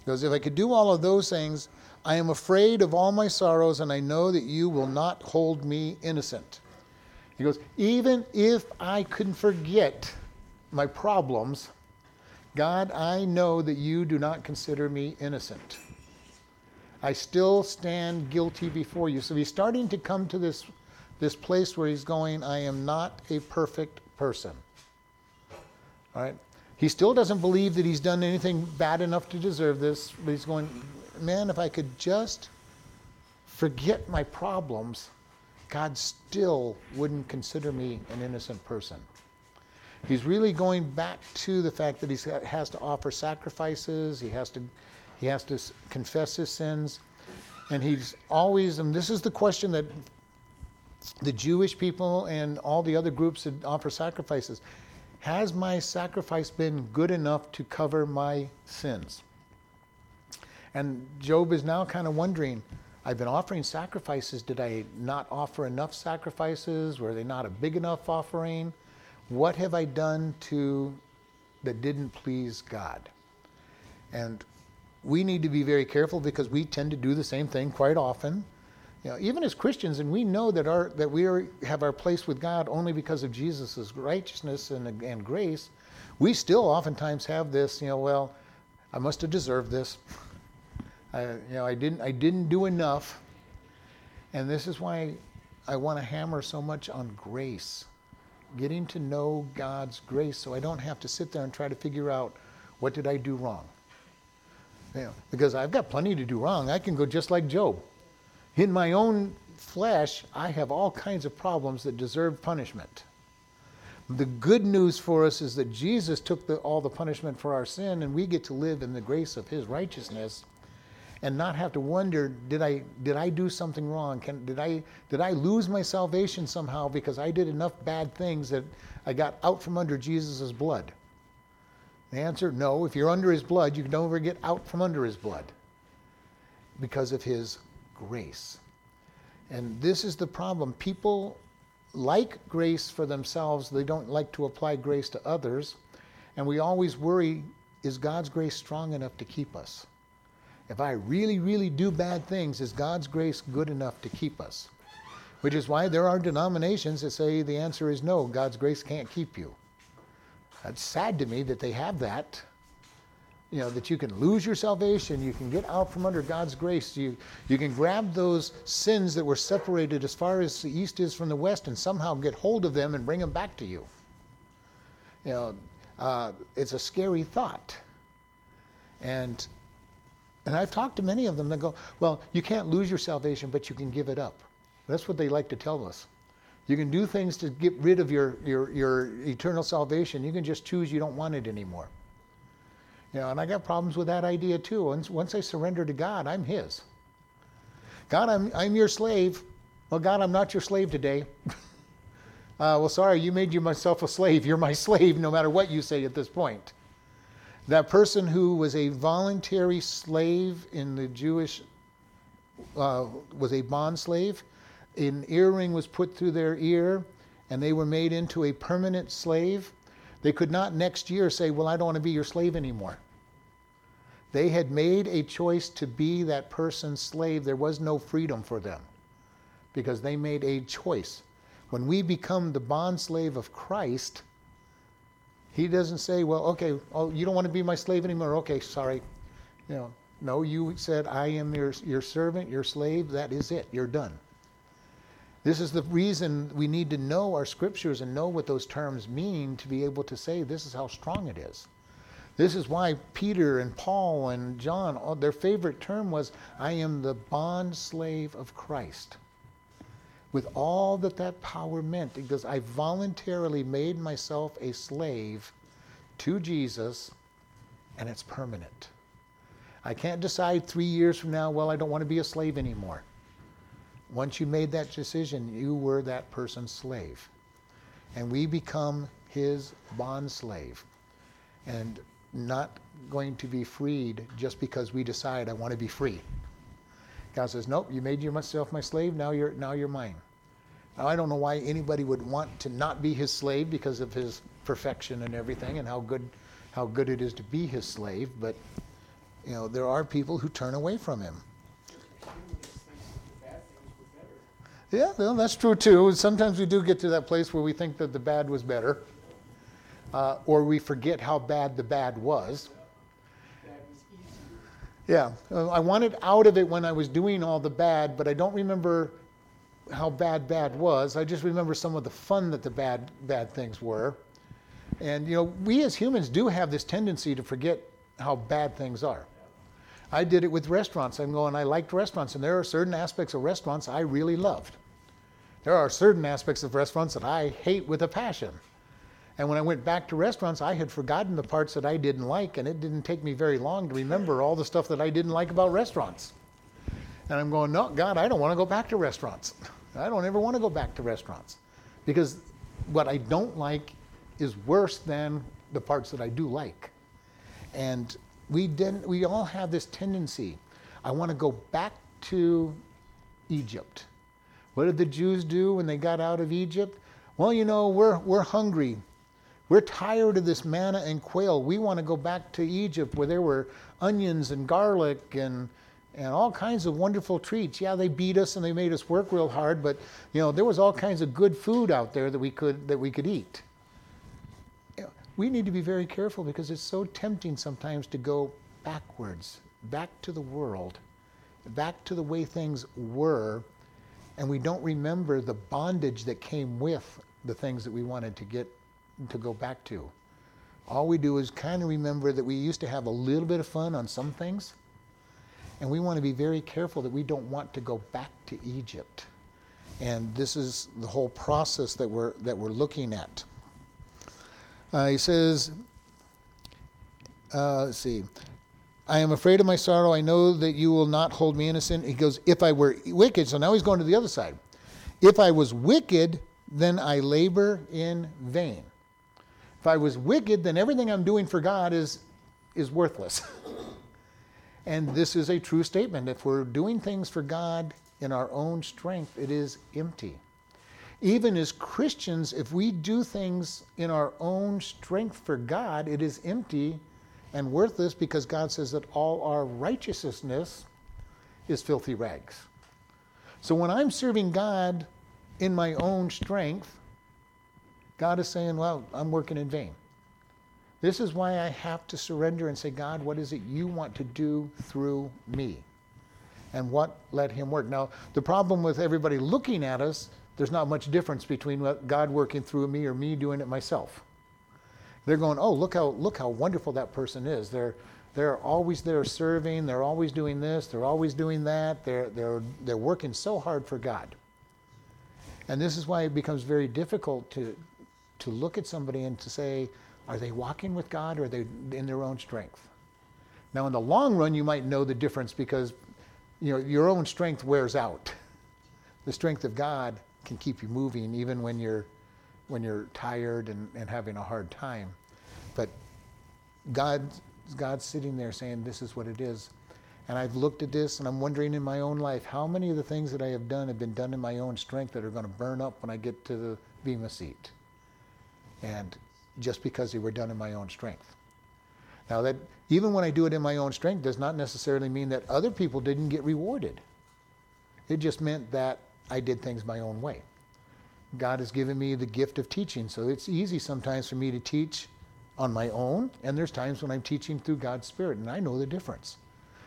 Because if I could do all of those things, I am afraid of all my sorrows, and I know that you will not hold me innocent. He goes, even if I couldn't forget my problems, God, I know that you do not consider me innocent. I still stand guilty before you. So he's starting to come to this, this place where he's going, I am not a perfect person. All right? He still doesn't believe that he's done anything bad enough to deserve this, but he's going, man, if I could just forget my problems, God still wouldn't consider me an innocent person. He's really going back to the fact that he has to offer sacrifices, he has to, he has to confess his sins, and he's always, and this is the question that the Jewish people and all the other groups that offer sacrifices has my sacrifice been good enough to cover my sins? And Job is now kind of wondering I've been offering sacrifices. Did I not offer enough sacrifices? Were they not a big enough offering? What have I done to that didn't please God? And we need to be very careful because we tend to do the same thing quite often. You know, even as Christians, and we know that our that we are, have our place with God only because of Jesus' righteousness and, and grace, we still oftentimes have this. You know, well, I must have deserved this. I, you know, I didn't I didn't do enough, and this is why I want to hammer so much on grace, getting to know God's grace, so I don't have to sit there and try to figure out what did I do wrong. You know, because I've got plenty to do wrong. I can go just like Job. In my own flesh, I have all kinds of problems that deserve punishment. The good news for us is that Jesus took the, all the punishment for our sin, and we get to live in the grace of His righteousness, and not have to wonder: Did I did I do something wrong? Can, did I did I lose my salvation somehow because I did enough bad things that I got out from under Jesus' blood? The answer: No. If you're under His blood, you can never get out from under His blood because of His grace. And this is the problem. People like grace for themselves, they don't like to apply grace to others. And we always worry is God's grace strong enough to keep us? If I really, really do bad things, is God's grace good enough to keep us? Which is why there are denominations that say the answer is no, God's grace can't keep you. That's sad to me that they have that you know, that you can lose your salvation, you can get out from under God's grace, you, you can grab those sins that were separated as far as the east is from the west and somehow get hold of them and bring them back to you. You know, uh, it's a scary thought. And, and I've talked to many of them that go, well, you can't lose your salvation, but you can give it up. That's what they like to tell us. You can do things to get rid of your, your, your eternal salvation. You can just choose you don't want it anymore. You know, and I got problems with that idea too. Once, once I surrender to God, I'm His. God, I'm, I'm your slave. Well, God, I'm not your slave today. uh, well, sorry, you made you myself a slave. You're my slave no matter what you say at this point. That person who was a voluntary slave in the Jewish, uh, was a bond slave. An earring was put through their ear, and they were made into a permanent slave. They could not next year say, Well, I don't want to be your slave anymore. They had made a choice to be that person's slave. There was no freedom for them because they made a choice. When we become the bond slave of Christ, he doesn't say, Well, okay, oh, you don't want to be my slave anymore. Okay, sorry. You know, no, you said, I am your, your servant, your slave. That is it. You're done. This is the reason we need to know our scriptures and know what those terms mean to be able to say this is how strong it is. This is why Peter and Paul and John, their favorite term was, I am the bond slave of Christ. With all that that power meant, because I voluntarily made myself a slave to Jesus, and it's permanent. I can't decide three years from now, well, I don't want to be a slave anymore. Once you made that decision, you were that person's slave. And we become his bond slave. And not going to be freed just because we decide I want to be free. God says, Nope, you made yourself my slave, now you're now you're mine. Now I don't know why anybody would want to not be his slave because of his perfection and everything and how good how good it is to be his slave, but you know, there are people who turn away from him. Yeah, well, that's true too. Sometimes we do get to that place where we think that the bad was better, uh, or we forget how bad the bad was. Yeah, uh, I wanted out of it when I was doing all the bad, but I don't remember how bad bad was. I just remember some of the fun that the bad bad things were. And you know, we as humans do have this tendency to forget how bad things are. I did it with restaurants. I'm going, I liked restaurants, and there are certain aspects of restaurants I really loved. There are certain aspects of restaurants that I hate with a passion. And when I went back to restaurants, I had forgotten the parts that I didn't like, and it didn't take me very long to remember all the stuff that I didn't like about restaurants. And I'm going, no, God, I don't want to go back to restaurants. I don't ever want to go back to restaurants. Because what I don't like is worse than the parts that I do like. And we didn't we all have this tendency. I want to go back to Egypt. What did the Jews do when they got out of Egypt? Well, you know, we're we're hungry. We're tired of this manna and quail. We want to go back to Egypt where there were onions and garlic and and all kinds of wonderful treats. Yeah, they beat us and they made us work real hard, but you know, there was all kinds of good food out there that we could that we could eat we need to be very careful because it's so tempting sometimes to go backwards, back to the world, back to the way things were, and we don't remember the bondage that came with the things that we wanted to get to go back to. All we do is kind of remember that we used to have a little bit of fun on some things, and we want to be very careful that we don't want to go back to Egypt. And this is the whole process that we're that we're looking at. Uh, he says, uh, let's see. I am afraid of my sorrow. I know that you will not hold me innocent. He goes, if I were wicked, so now he's going to the other side. If I was wicked, then I labor in vain. If I was wicked, then everything I'm doing for God is, is worthless. and this is a true statement. If we're doing things for God in our own strength, it is empty even as Christians, if we do things in our own strength for God, it is empty and worthless because God says that all our righteousness is filthy rags. So when I'm serving God in my own strength, God is saying, Well, I'm working in vain. This is why I have to surrender and say, God, what is it you want to do through me? And what let Him work. Now, the problem with everybody looking at us there's not much difference between God working through me or me doing it myself. They're going, oh, look how look how wonderful that person is. They're they're always there serving. They're always doing this. They're always doing that. They're they're they're working so hard for God. And this is why it becomes very difficult to to look at somebody and to say, are they walking with God or are they in their own strength? Now, in the long run, you might know the difference because you know your own strength wears out. The strength of God can keep you moving even when you're when you're tired and, and having a hard time. But God God's sitting there saying, This is what it is. And I've looked at this and I'm wondering in my own life, how many of the things that I have done have been done in my own strength that are going to burn up when I get to the Bema seat? And just because they were done in my own strength. Now that even when I do it in my own strength does not necessarily mean that other people didn't get rewarded. It just meant that I did things my own way. God has given me the gift of teaching, so it's easy sometimes for me to teach on my own, and there's times when I'm teaching through God's Spirit, and I know the difference.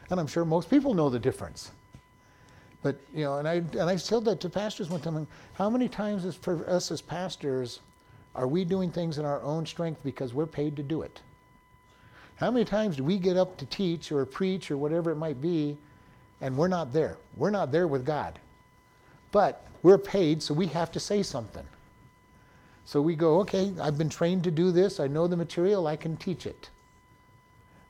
And I'm sure most people know the difference. But, you know, and I, and I said that to pastors one time, how many times is for us as pastors are we doing things in our own strength because we're paid to do it? How many times do we get up to teach or preach or whatever it might be, and we're not there? We're not there with God. But we're paid, so we have to say something. So we go, okay, I've been trained to do this. I know the material. I can teach it.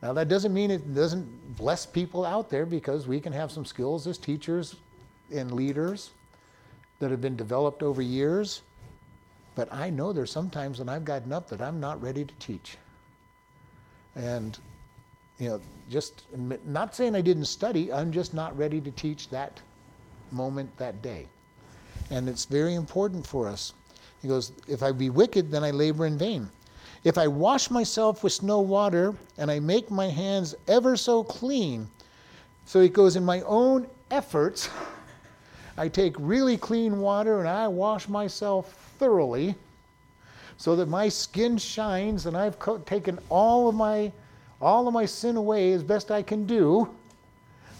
Now, that doesn't mean it doesn't bless people out there because we can have some skills as teachers and leaders. that have been developed over years. But I know there's some times when I've gotten up that I'm not ready to teach. And, you know, just not saying I didn't study, I'm just not ready to teach that moment, that day. And it's very important for us. He goes, If I be wicked, then I labor in vain. If I wash myself with snow water and I make my hands ever so clean, so he goes, In my own efforts, I take really clean water and I wash myself thoroughly so that my skin shines and I've co- taken all of my all of my sin away as best I can do.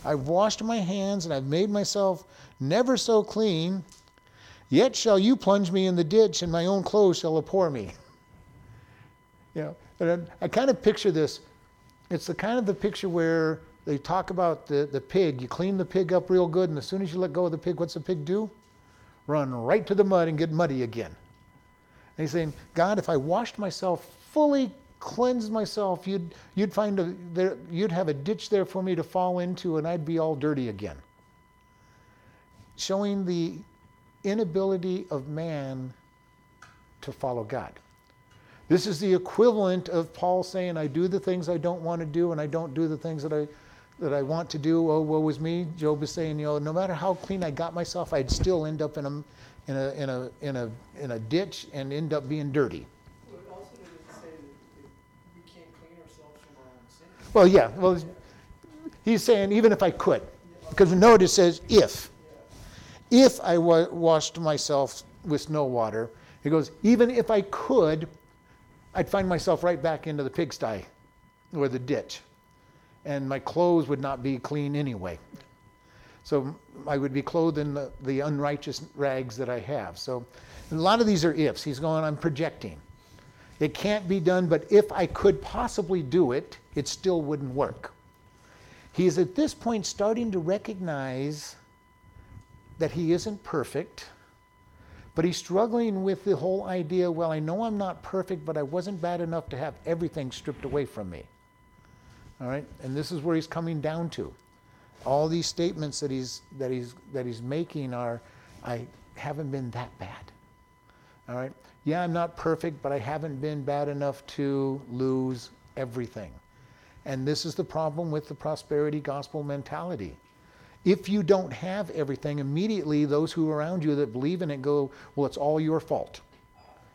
I've washed my hands and I've made myself never so clean. Yet shall you plunge me in the ditch, and my own clothes shall abhor me. You know, I, I kind of picture this. It's the kind of the picture where they talk about the, the pig. You clean the pig up real good, and as soon as you let go of the pig, what's the pig do? Run right to the mud and get muddy again. And he's saying, God, if I washed myself fully, cleansed myself, you'd, you'd find a, there, you'd have a ditch there for me to fall into, and I'd be all dirty again. Showing the inability of man to follow God. This is the equivalent of Paul saying, I do the things I don't want to do, and I don't do the things that I that I want to do. Oh, woe is me. Job is saying, you know, no matter how clean I got myself, I'd still end up in a, in a, in a, in a, in a ditch and end up being dirty. Well, yeah. Well, he's saying even if I could, because notice it says if. If I wa- washed myself with snow water, he goes, even if I could, I'd find myself right back into the pigsty or the ditch and my clothes would not be clean anyway. So I would be clothed in the, the unrighteous rags that I have. So a lot of these are ifs. He's going, I'm projecting. It can't be done, but if I could possibly do it, it still wouldn't work. He's at this point starting to recognize that he isn't perfect, but he's struggling with the whole idea well, I know I'm not perfect, but I wasn't bad enough to have everything stripped away from me. All right? And this is where he's coming down to. All these statements that he's that he's that he's making are I haven't been that bad. All right? Yeah, I'm not perfect, but I haven't been bad enough to lose everything. And this is the problem with the prosperity gospel mentality. If you don't have everything, immediately those who are around you that believe in it go, well, it's all your fault.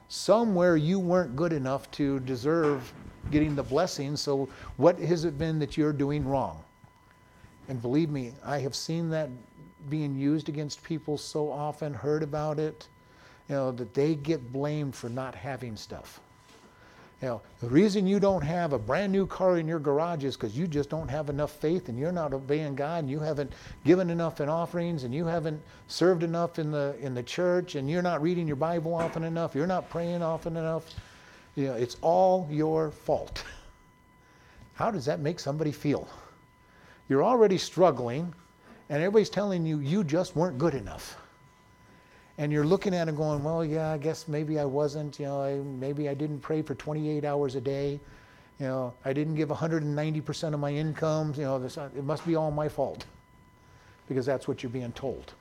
Somewhere you weren't good enough to deserve getting the blessing. So, what has it been that you're doing wrong? And believe me, I have seen that being used against people so often, heard about it, you know, that they get blamed for not having stuff. You know, the reason you don't have a brand new car in your garage is because you just don't have enough faith and you're not obeying God and you haven't given enough in offerings and you haven't served enough in the in the church and you're not reading your Bible often enough, you're not praying often enough. You know, it's all your fault. How does that make somebody feel? You're already struggling, and everybody's telling you you just weren't good enough. And you're looking at it going, well, yeah, I guess maybe I wasn't. You know, I, maybe I didn't pray for 28 hours a day. You know, I didn't give 190% of my income. You know, this, it must be all my fault because that's what you're being told.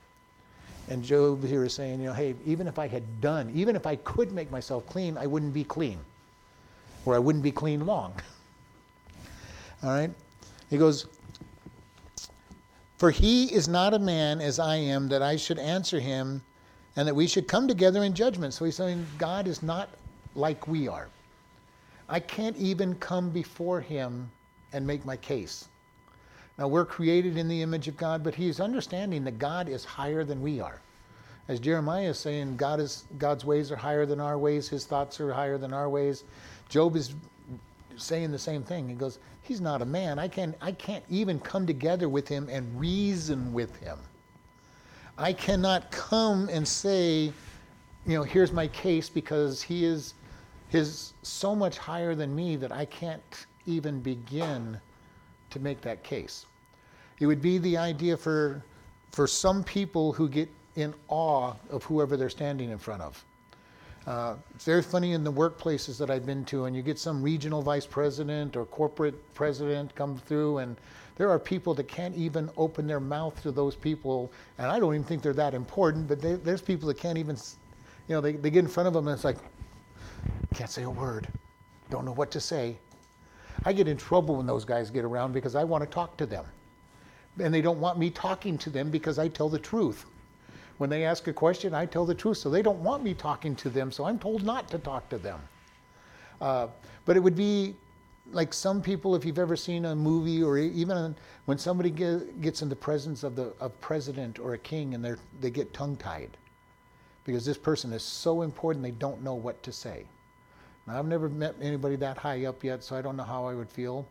And Job here is saying, you know, hey, even if I had done, even if I could make myself clean, I wouldn't be clean. Or I wouldn't be clean long. All right? He goes, For he is not a man as I am that I should answer him and that we should come together in judgment. So he's saying God is not like we are. I can't even come before him and make my case. Now, we're created in the image of God, but he's understanding that God is higher than we are. As Jeremiah is saying, God is, God's ways are higher than our ways, his thoughts are higher than our ways. Job is saying the same thing. He goes, He's not a man. I, can't, I can't even come together with him and reason with him. I cannot come and say, you know, here's my case because he is his so much higher than me that I can't even begin to make that case. It would be the idea for, for some people who get in awe of whoever they're standing in front of. Uh, it's very funny in the workplaces that I've been to, and you get some regional vice president or corporate president come through, and There are people that can't even open their mouth to those people, and I don't even think they're that important, but they, there's people that can't even, you know, they, they get in front of them and it's like, can't say a word, don't know what to say. I get in trouble when those guys get around because I want to talk to them. And they don't want me talking to them because I tell the truth. When they ask a question, I tell the truth. So they don't want me talking to them, so I'm told not to talk to them. Uh, but it would be like some people, if you've ever seen a movie or even when somebody get, gets in the presence of the of president or a king and they they get tongue tied because this person is so important they don't know what to say. Now, I've never met anybody that high up yet, so I don't know how I would feel.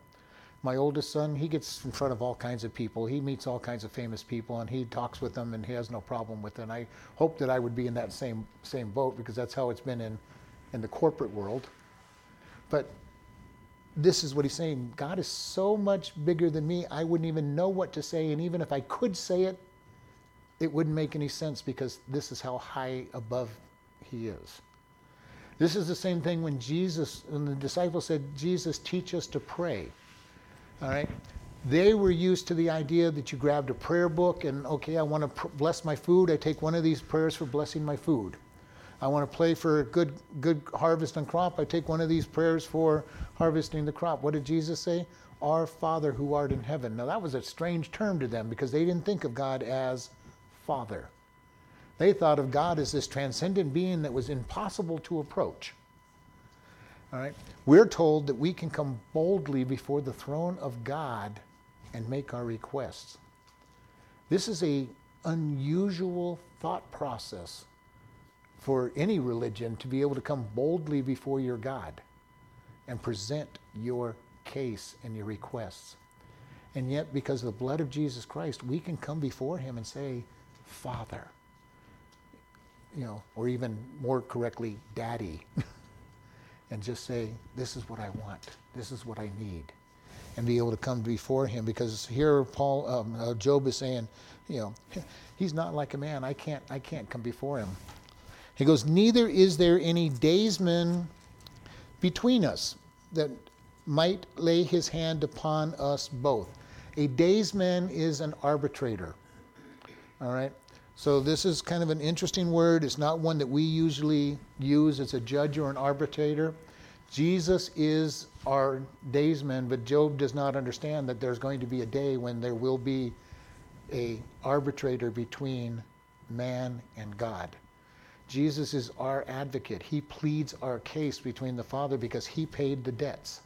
My oldest son, he gets in front of all kinds of people. He meets all kinds of famous people and he talks with them and he has no problem with it. And I hope that I would be in that same same boat because that's how it's been in in the corporate world. But this is what he's saying God is so much bigger than me, I wouldn't even know what to say. And even if I could say it, it wouldn't make any sense because this is how high above he is. This is the same thing when Jesus, when the disciples said, Jesus, teach us to pray. All right? They were used to the idea that you grabbed a prayer book and, okay, I want to pr- bless my food. I take one of these prayers for blessing my food. I want to pray for a good, good harvest and crop. I take one of these prayers for harvesting the crop. What did Jesus say? Our Father who art in heaven. Now, that was a strange term to them because they didn't think of God as Father. They thought of God as this transcendent being that was impossible to approach. All right? We're told that we can come boldly before the throne of God and make our requests. This is a unusual thought process for any religion to be able to come boldly before your God and present your case and your requests. And yet, because of the blood of Jesus Christ, we can come before Him and say, Father, you know, or even more correctly, Daddy, and just say, This is what I want, this is what I need. And be able to come before him because here Paul um, uh, Job is saying, you know, he's not like a man. I can't I can't come before him. He goes, Neither is there any daysman between us that might lay his hand upon us both. A daysman is an arbitrator. All right? So this is kind of an interesting word. It's not one that we usually use as a judge or an arbitrator. Jesus is our daysman, but Job does not understand that there's going to be a day when there will be a arbitrator between man and God. Jesus is our advocate. He pleads our case between the Father because he paid the debts.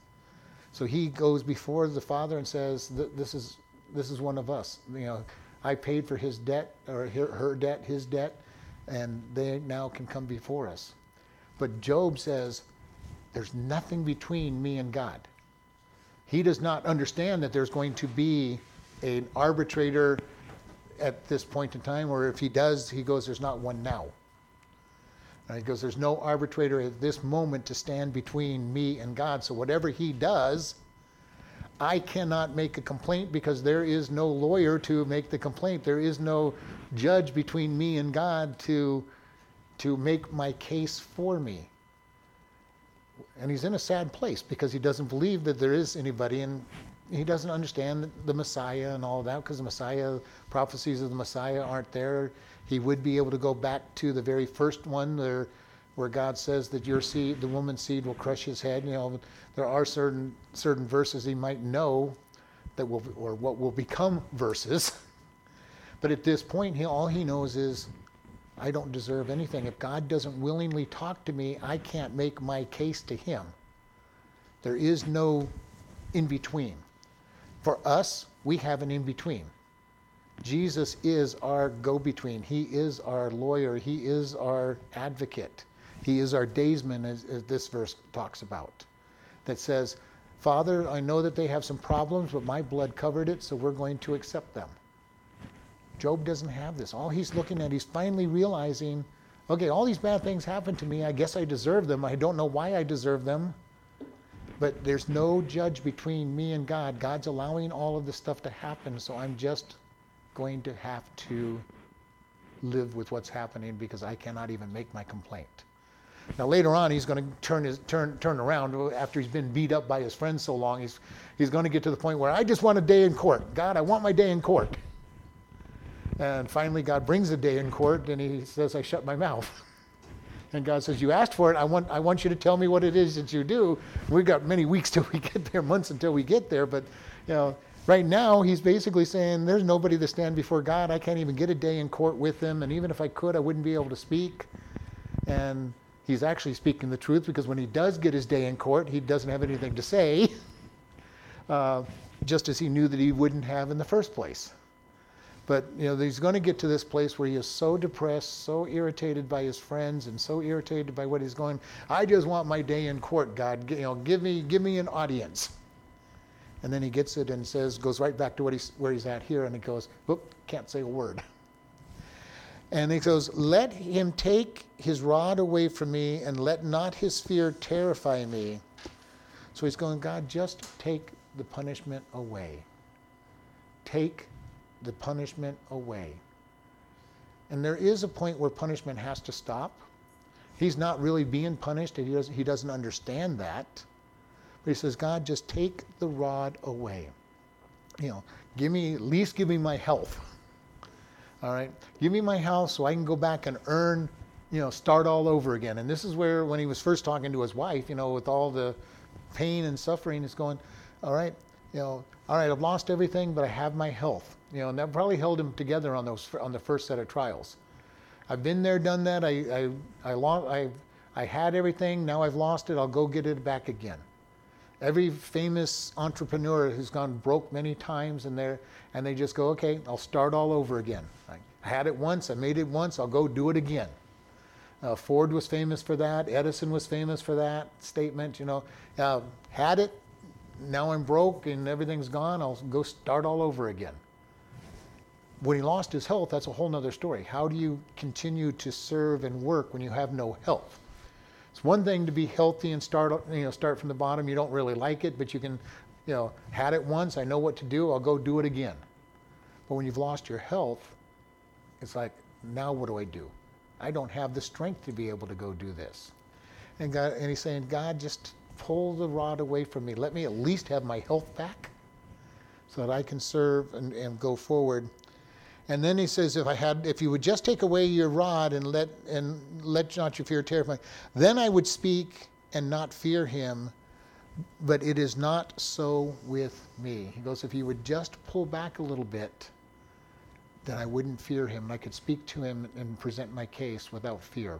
So he goes before the Father and says, "This is this is one of us. You know, I paid for his debt or her debt, his debt, and they now can come before us." But Job says, "There's nothing between me and God." He does not understand that there's going to be an arbitrator at this point in time, or if he does, he goes, "There's not one now." And he goes, There's no arbitrator at this moment to stand between me and God. So whatever he does, I cannot make a complaint because there is no lawyer to make the complaint. There is no judge between me and God to, to make my case for me. And he's in a sad place because he doesn't believe that there is anybody and he doesn't understand the Messiah and all that because the Messiah, prophecies of the Messiah aren't there he would be able to go back to the very first one there, where God says that your seed, the woman's seed, will crush his head. You know, there are certain certain verses he might know that will, or what will become verses. But at this point, he, all he knows is, I don't deserve anything. If God doesn't willingly talk to me, I can't make my case to him. There is no in between. For us, we have an in between. Jesus is our go between. He is our lawyer. He is our advocate. He is our daysman, as, as, this verse talks about, that says, Father, I know that they have some problems, but my blood covered it, so we're going to accept them. Job doesn't have this. All he's looking at, he's finally realizing, okay, all these bad things happened to me. I guess I deserve them. I don't know why I deserve them. But there's no judge between me and God. God's allowing all of this stuff to happen, so I'm just going to have to live with what's happening because I cannot even make my complaint. Now later on, he's going to turn his turn turn around after he's been beat up by his friends so long. He's he's going to get to the point where I just want a day in court. God, I want my day in court. And finally, God brings a day in court, and he says, "I shut my mouth." And God says, "You asked for it. I want I want you to tell me what it is that you do." We've got many weeks till we get there, months until we get there, but you know. Right now, he's basically saying, There's nobody to stand before God. I can't even get a day in court with him. And even if I could, I wouldn't be able to speak. And he's actually speaking the truth because when he does get his day in court, he doesn't have anything to say, uh, just as he knew that he wouldn't have in the first place. But you know, he's going to get to this place where he is so depressed, so irritated by his friends, and so irritated by what he's going. I just want my day in court, God. You know, give me, give me an audience. And then he gets it and says, goes right back to what he's, where he's at here, and he goes, "Whoop, can't say a word." And he goes, Let him take his rod away from me, and let not his fear terrify me. So he's going, God, just take the punishment away. Take the punishment away. And there is a point where punishment has to stop. He's not really being punished, he doesn't, he doesn't understand that. But he says, God, just take the rod away. You know, give me, at least give me my health. All right, give me my health so I can go back and earn, you know, start all over again. And this is where, when he was first talking to his wife, you know, with all the pain and suffering, he's going, all right, you know, all right, I've lost everything, but I have my health. You know, and that probably held him together on those on the first set of trials. I've been there, done that. I I I lost. I I had everything. Now I've lost it. I'll go get it back again. Every famous entrepreneur who's gone broke many times, and they and they just go, okay, I'll start all over again. I had it once. I made it once. I'll go do it again. Uh, Ford was famous for that. Edison was famous for that statement. You know, uh, had it. Now I'm broke and everything's gone. I'll go start all over again when he lost his health, that's a whole other story. How do you continue to serve and work when you have no health? It's one thing to be healthy and start, you know, start from the bottom. You don't really like it, but you can, you know, had it once. I know what to do. I'll go do it again. But when you've lost your health, it's like, now what do I do? I don't have the strength to be able to go do this. And God, and he's saying, God, just pull the rod away from me. Let me at least have my health back, so that I can serve and, and go forward. And then he says, if I had, if you would just take away your rod and let and let not your fear terrify, then I would speak and not fear him. But it is not so with me. He goes, if you would just pull back a little bit, then I wouldn't fear him, and I could speak to him and present my case without fear.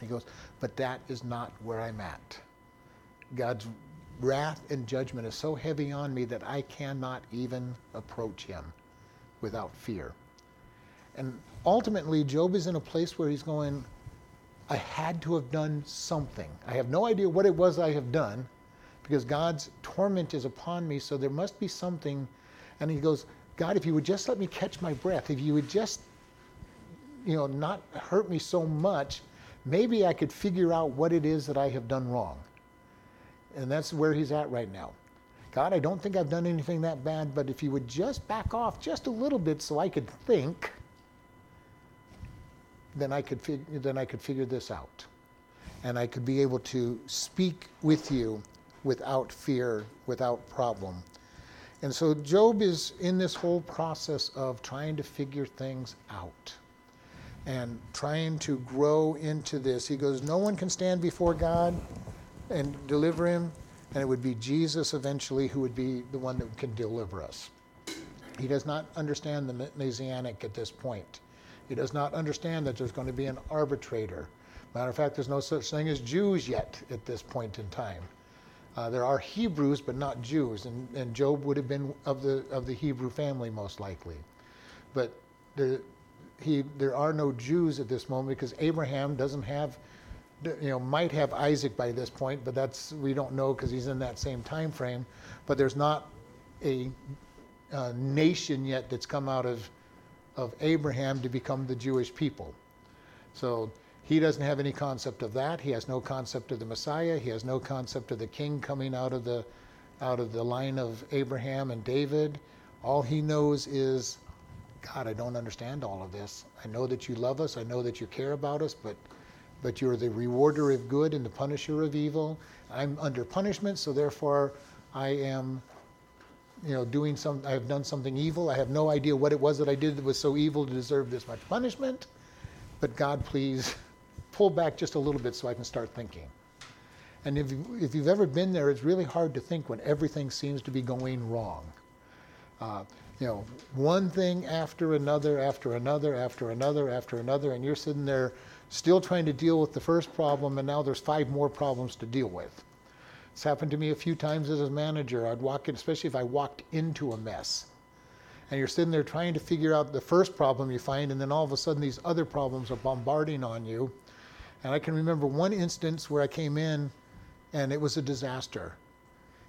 He goes, but that is not where I'm at. God's wrath and judgment is so heavy on me that I cannot even approach him without fear. And ultimately, Job is in a place where he's going, I had to have done something. I have no idea what it was I have done because God's torment is upon me, so there must be something. And he goes, God, if you would just let me catch my breath, if you would just, you know, not hurt me so much, maybe I could figure out what it is that I have done wrong. And that's where he's at right now. God, I don't think I've done anything that bad, but if you would just back off just a little bit so I could think, then I could, fig- then I could figure this out. And I could be able to speak with you without fear, without problem. And so Job is in this whole process of trying to figure things out and trying to grow into this. He goes, No one can stand before God and deliver him and it would be Jesus eventually who would be the one that can deliver us. He does not understand the Messianic at this point. He does not understand that there's going to be an arbitrator. Matter of fact, there's no such thing as Jews yet at this point in time. Uh, there are Hebrews, but not Jews, and, and Job would have been of the of the Hebrew family most likely. But there, he, there are no Jews at this moment because Abraham doesn't have you know, might have Isaac by this point, but that's we don't know because he's in that same time frame. But there's not a, a, nation yet that's come out of of Abraham to become the Jewish people. So he doesn't have any concept of that. He has no concept of the Messiah. He has no concept of the king coming out of the out of the line of Abraham and David. All he knows is, God, I don't understand all of this. I know that you love us. I know that you care about us, but but you're the rewarder of good and the punisher of evil. I'm under punishment, so therefore I am, you know, doing some. I have done something evil. I have no idea what it was that I did that was so evil to deserve this much punishment. But God, please pull back just a little bit so I can start thinking. And if, you, if you've ever been there, it's really hard to think when everything seems to be going wrong. Uh, you know, one thing after another, after another, after another, after another, and you're sitting there still trying to deal with the first problem, and now there's five more problems to deal with. It's happened to me a few times as a manager. I'd walk in, especially if I walked into a mess. And you're sitting there trying to figure out the first problem you find, and then all of a sudden these other problems are bombarding on you. And I can remember one instance where I came in and it was a disaster.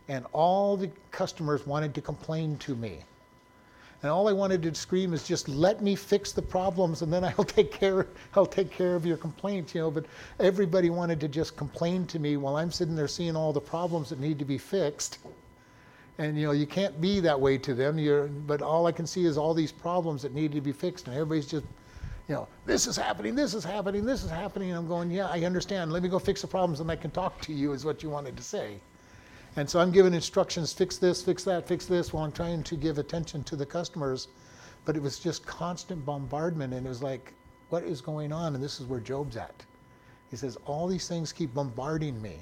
And all the customers wanted to complain to me. And all I wanted to scream is just let me fix the problems and then I'll take care I'll take care of your complaints, you know, but everybody wanted to just complain to me while I'm sitting there seeing all the problems that need to be fixed. And you know, you can't be that way to them. You're, but all I can see is all these problems that need to be fixed and everybody's just you know, this is happening, this is happening, this is happening. And I'm going, yeah, I understand. Let me go fix the problems and I can talk to you, is what you wanted to say. And so I'm giving instructions fix this, fix that, fix this while I'm trying to give attention to the customers. But it was just constant bombardment. And it was like, what is going on? And this is where Job's at. He says, all these things keep bombarding me.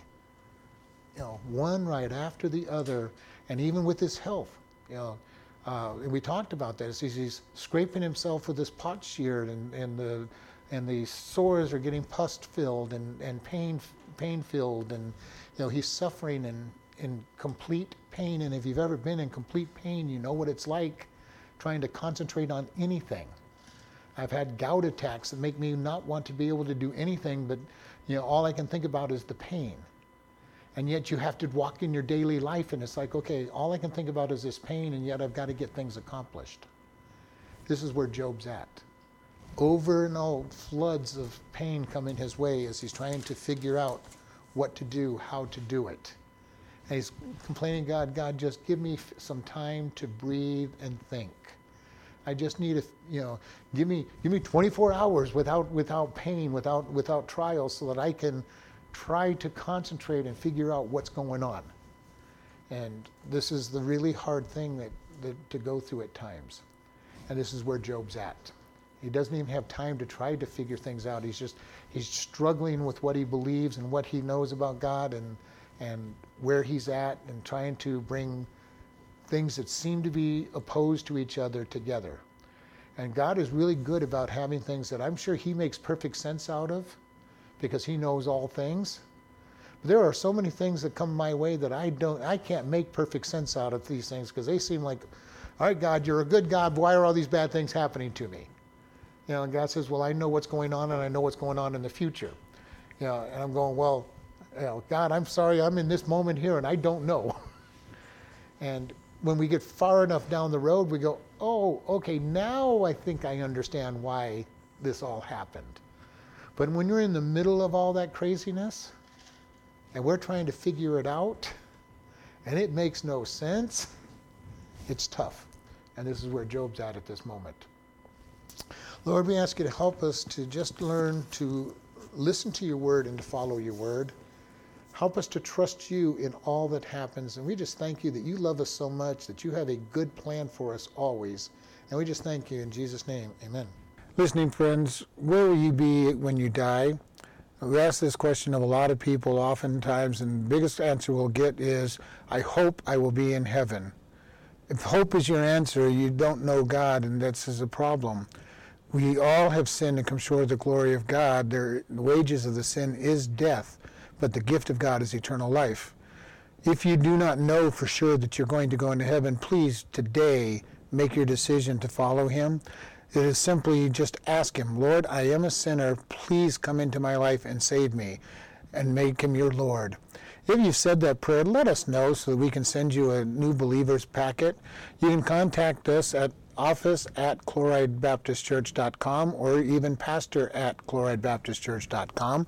You know, one right after the other. And even with his health, you know, uh, and we talked about this. He's, he's scraping himself with this potsherd, and, and the and the sores are getting pus filled and, and pain pain filled, and you know he's suffering in in complete pain. And if you've ever been in complete pain, you know what it's like trying to concentrate on anything. I've had gout attacks that make me not want to be able to do anything, but you know all I can think about is the pain and yet you have to walk in your daily life and it's like okay all i can think about is this pain and yet i've got to get things accomplished this is where job's at over and over floods of pain come in his way as he's trying to figure out what to do how to do it and he's complaining god god just give me some time to breathe and think i just need a you know give me give me 24 hours without without pain without without trials so that i can try to concentrate and figure out what's going on. And this is the really hard thing that, that, to go through at times. And this is where Job's at. He doesn't even have time to try to figure things out. He's just he's struggling with what he believes and what he knows about God and and where he's at and trying to bring things that seem to be opposed to each other together. And God is really good about having things that I'm sure he makes perfect sense out of because he knows all things. But there are so many things that come my way that I don't I can't make perfect sense out of these things because they seem like, all right, God, you're a good God. Why are all these bad things happening to me? You know, and God says, Well, I know what's going on and I know what's going on in the future. You know, and I'm going, Well, you know, God, I'm sorry, I'm in this moment here and I don't know. and when we get far enough down the road, we go, Oh, okay, now I think I understand why this all happened. But when you're in the middle of all that craziness and we're trying to figure it out and it makes no sense, it's tough. And this is where Job's at at this moment. Lord, we ask you to help us to just learn to listen to your word and to follow your word. Help us to trust you in all that happens. And we just thank you that you love us so much, that you have a good plan for us always. And we just thank you in Jesus' name. Amen. Listening friends, where will you be when you die? We ask this question of a lot of people oftentimes, and the biggest answer we'll get is, I hope I will be in heaven. If hope is your answer, you don't know God, and that's a problem. We all have sinned and come short of the glory of God. the wages of the sin is death, but the gift of God is eternal life. If you do not know for sure that you're going to go into heaven, please today make your decision to follow Him. It is simply just ask Him, Lord, I am a sinner. Please come into my life and save me and make Him your Lord. If you've said that prayer, let us know so that we can send you a new believers packet. You can contact us at office at chloridebaptistchurch.com or even pastor at chloridebaptistchurch.com.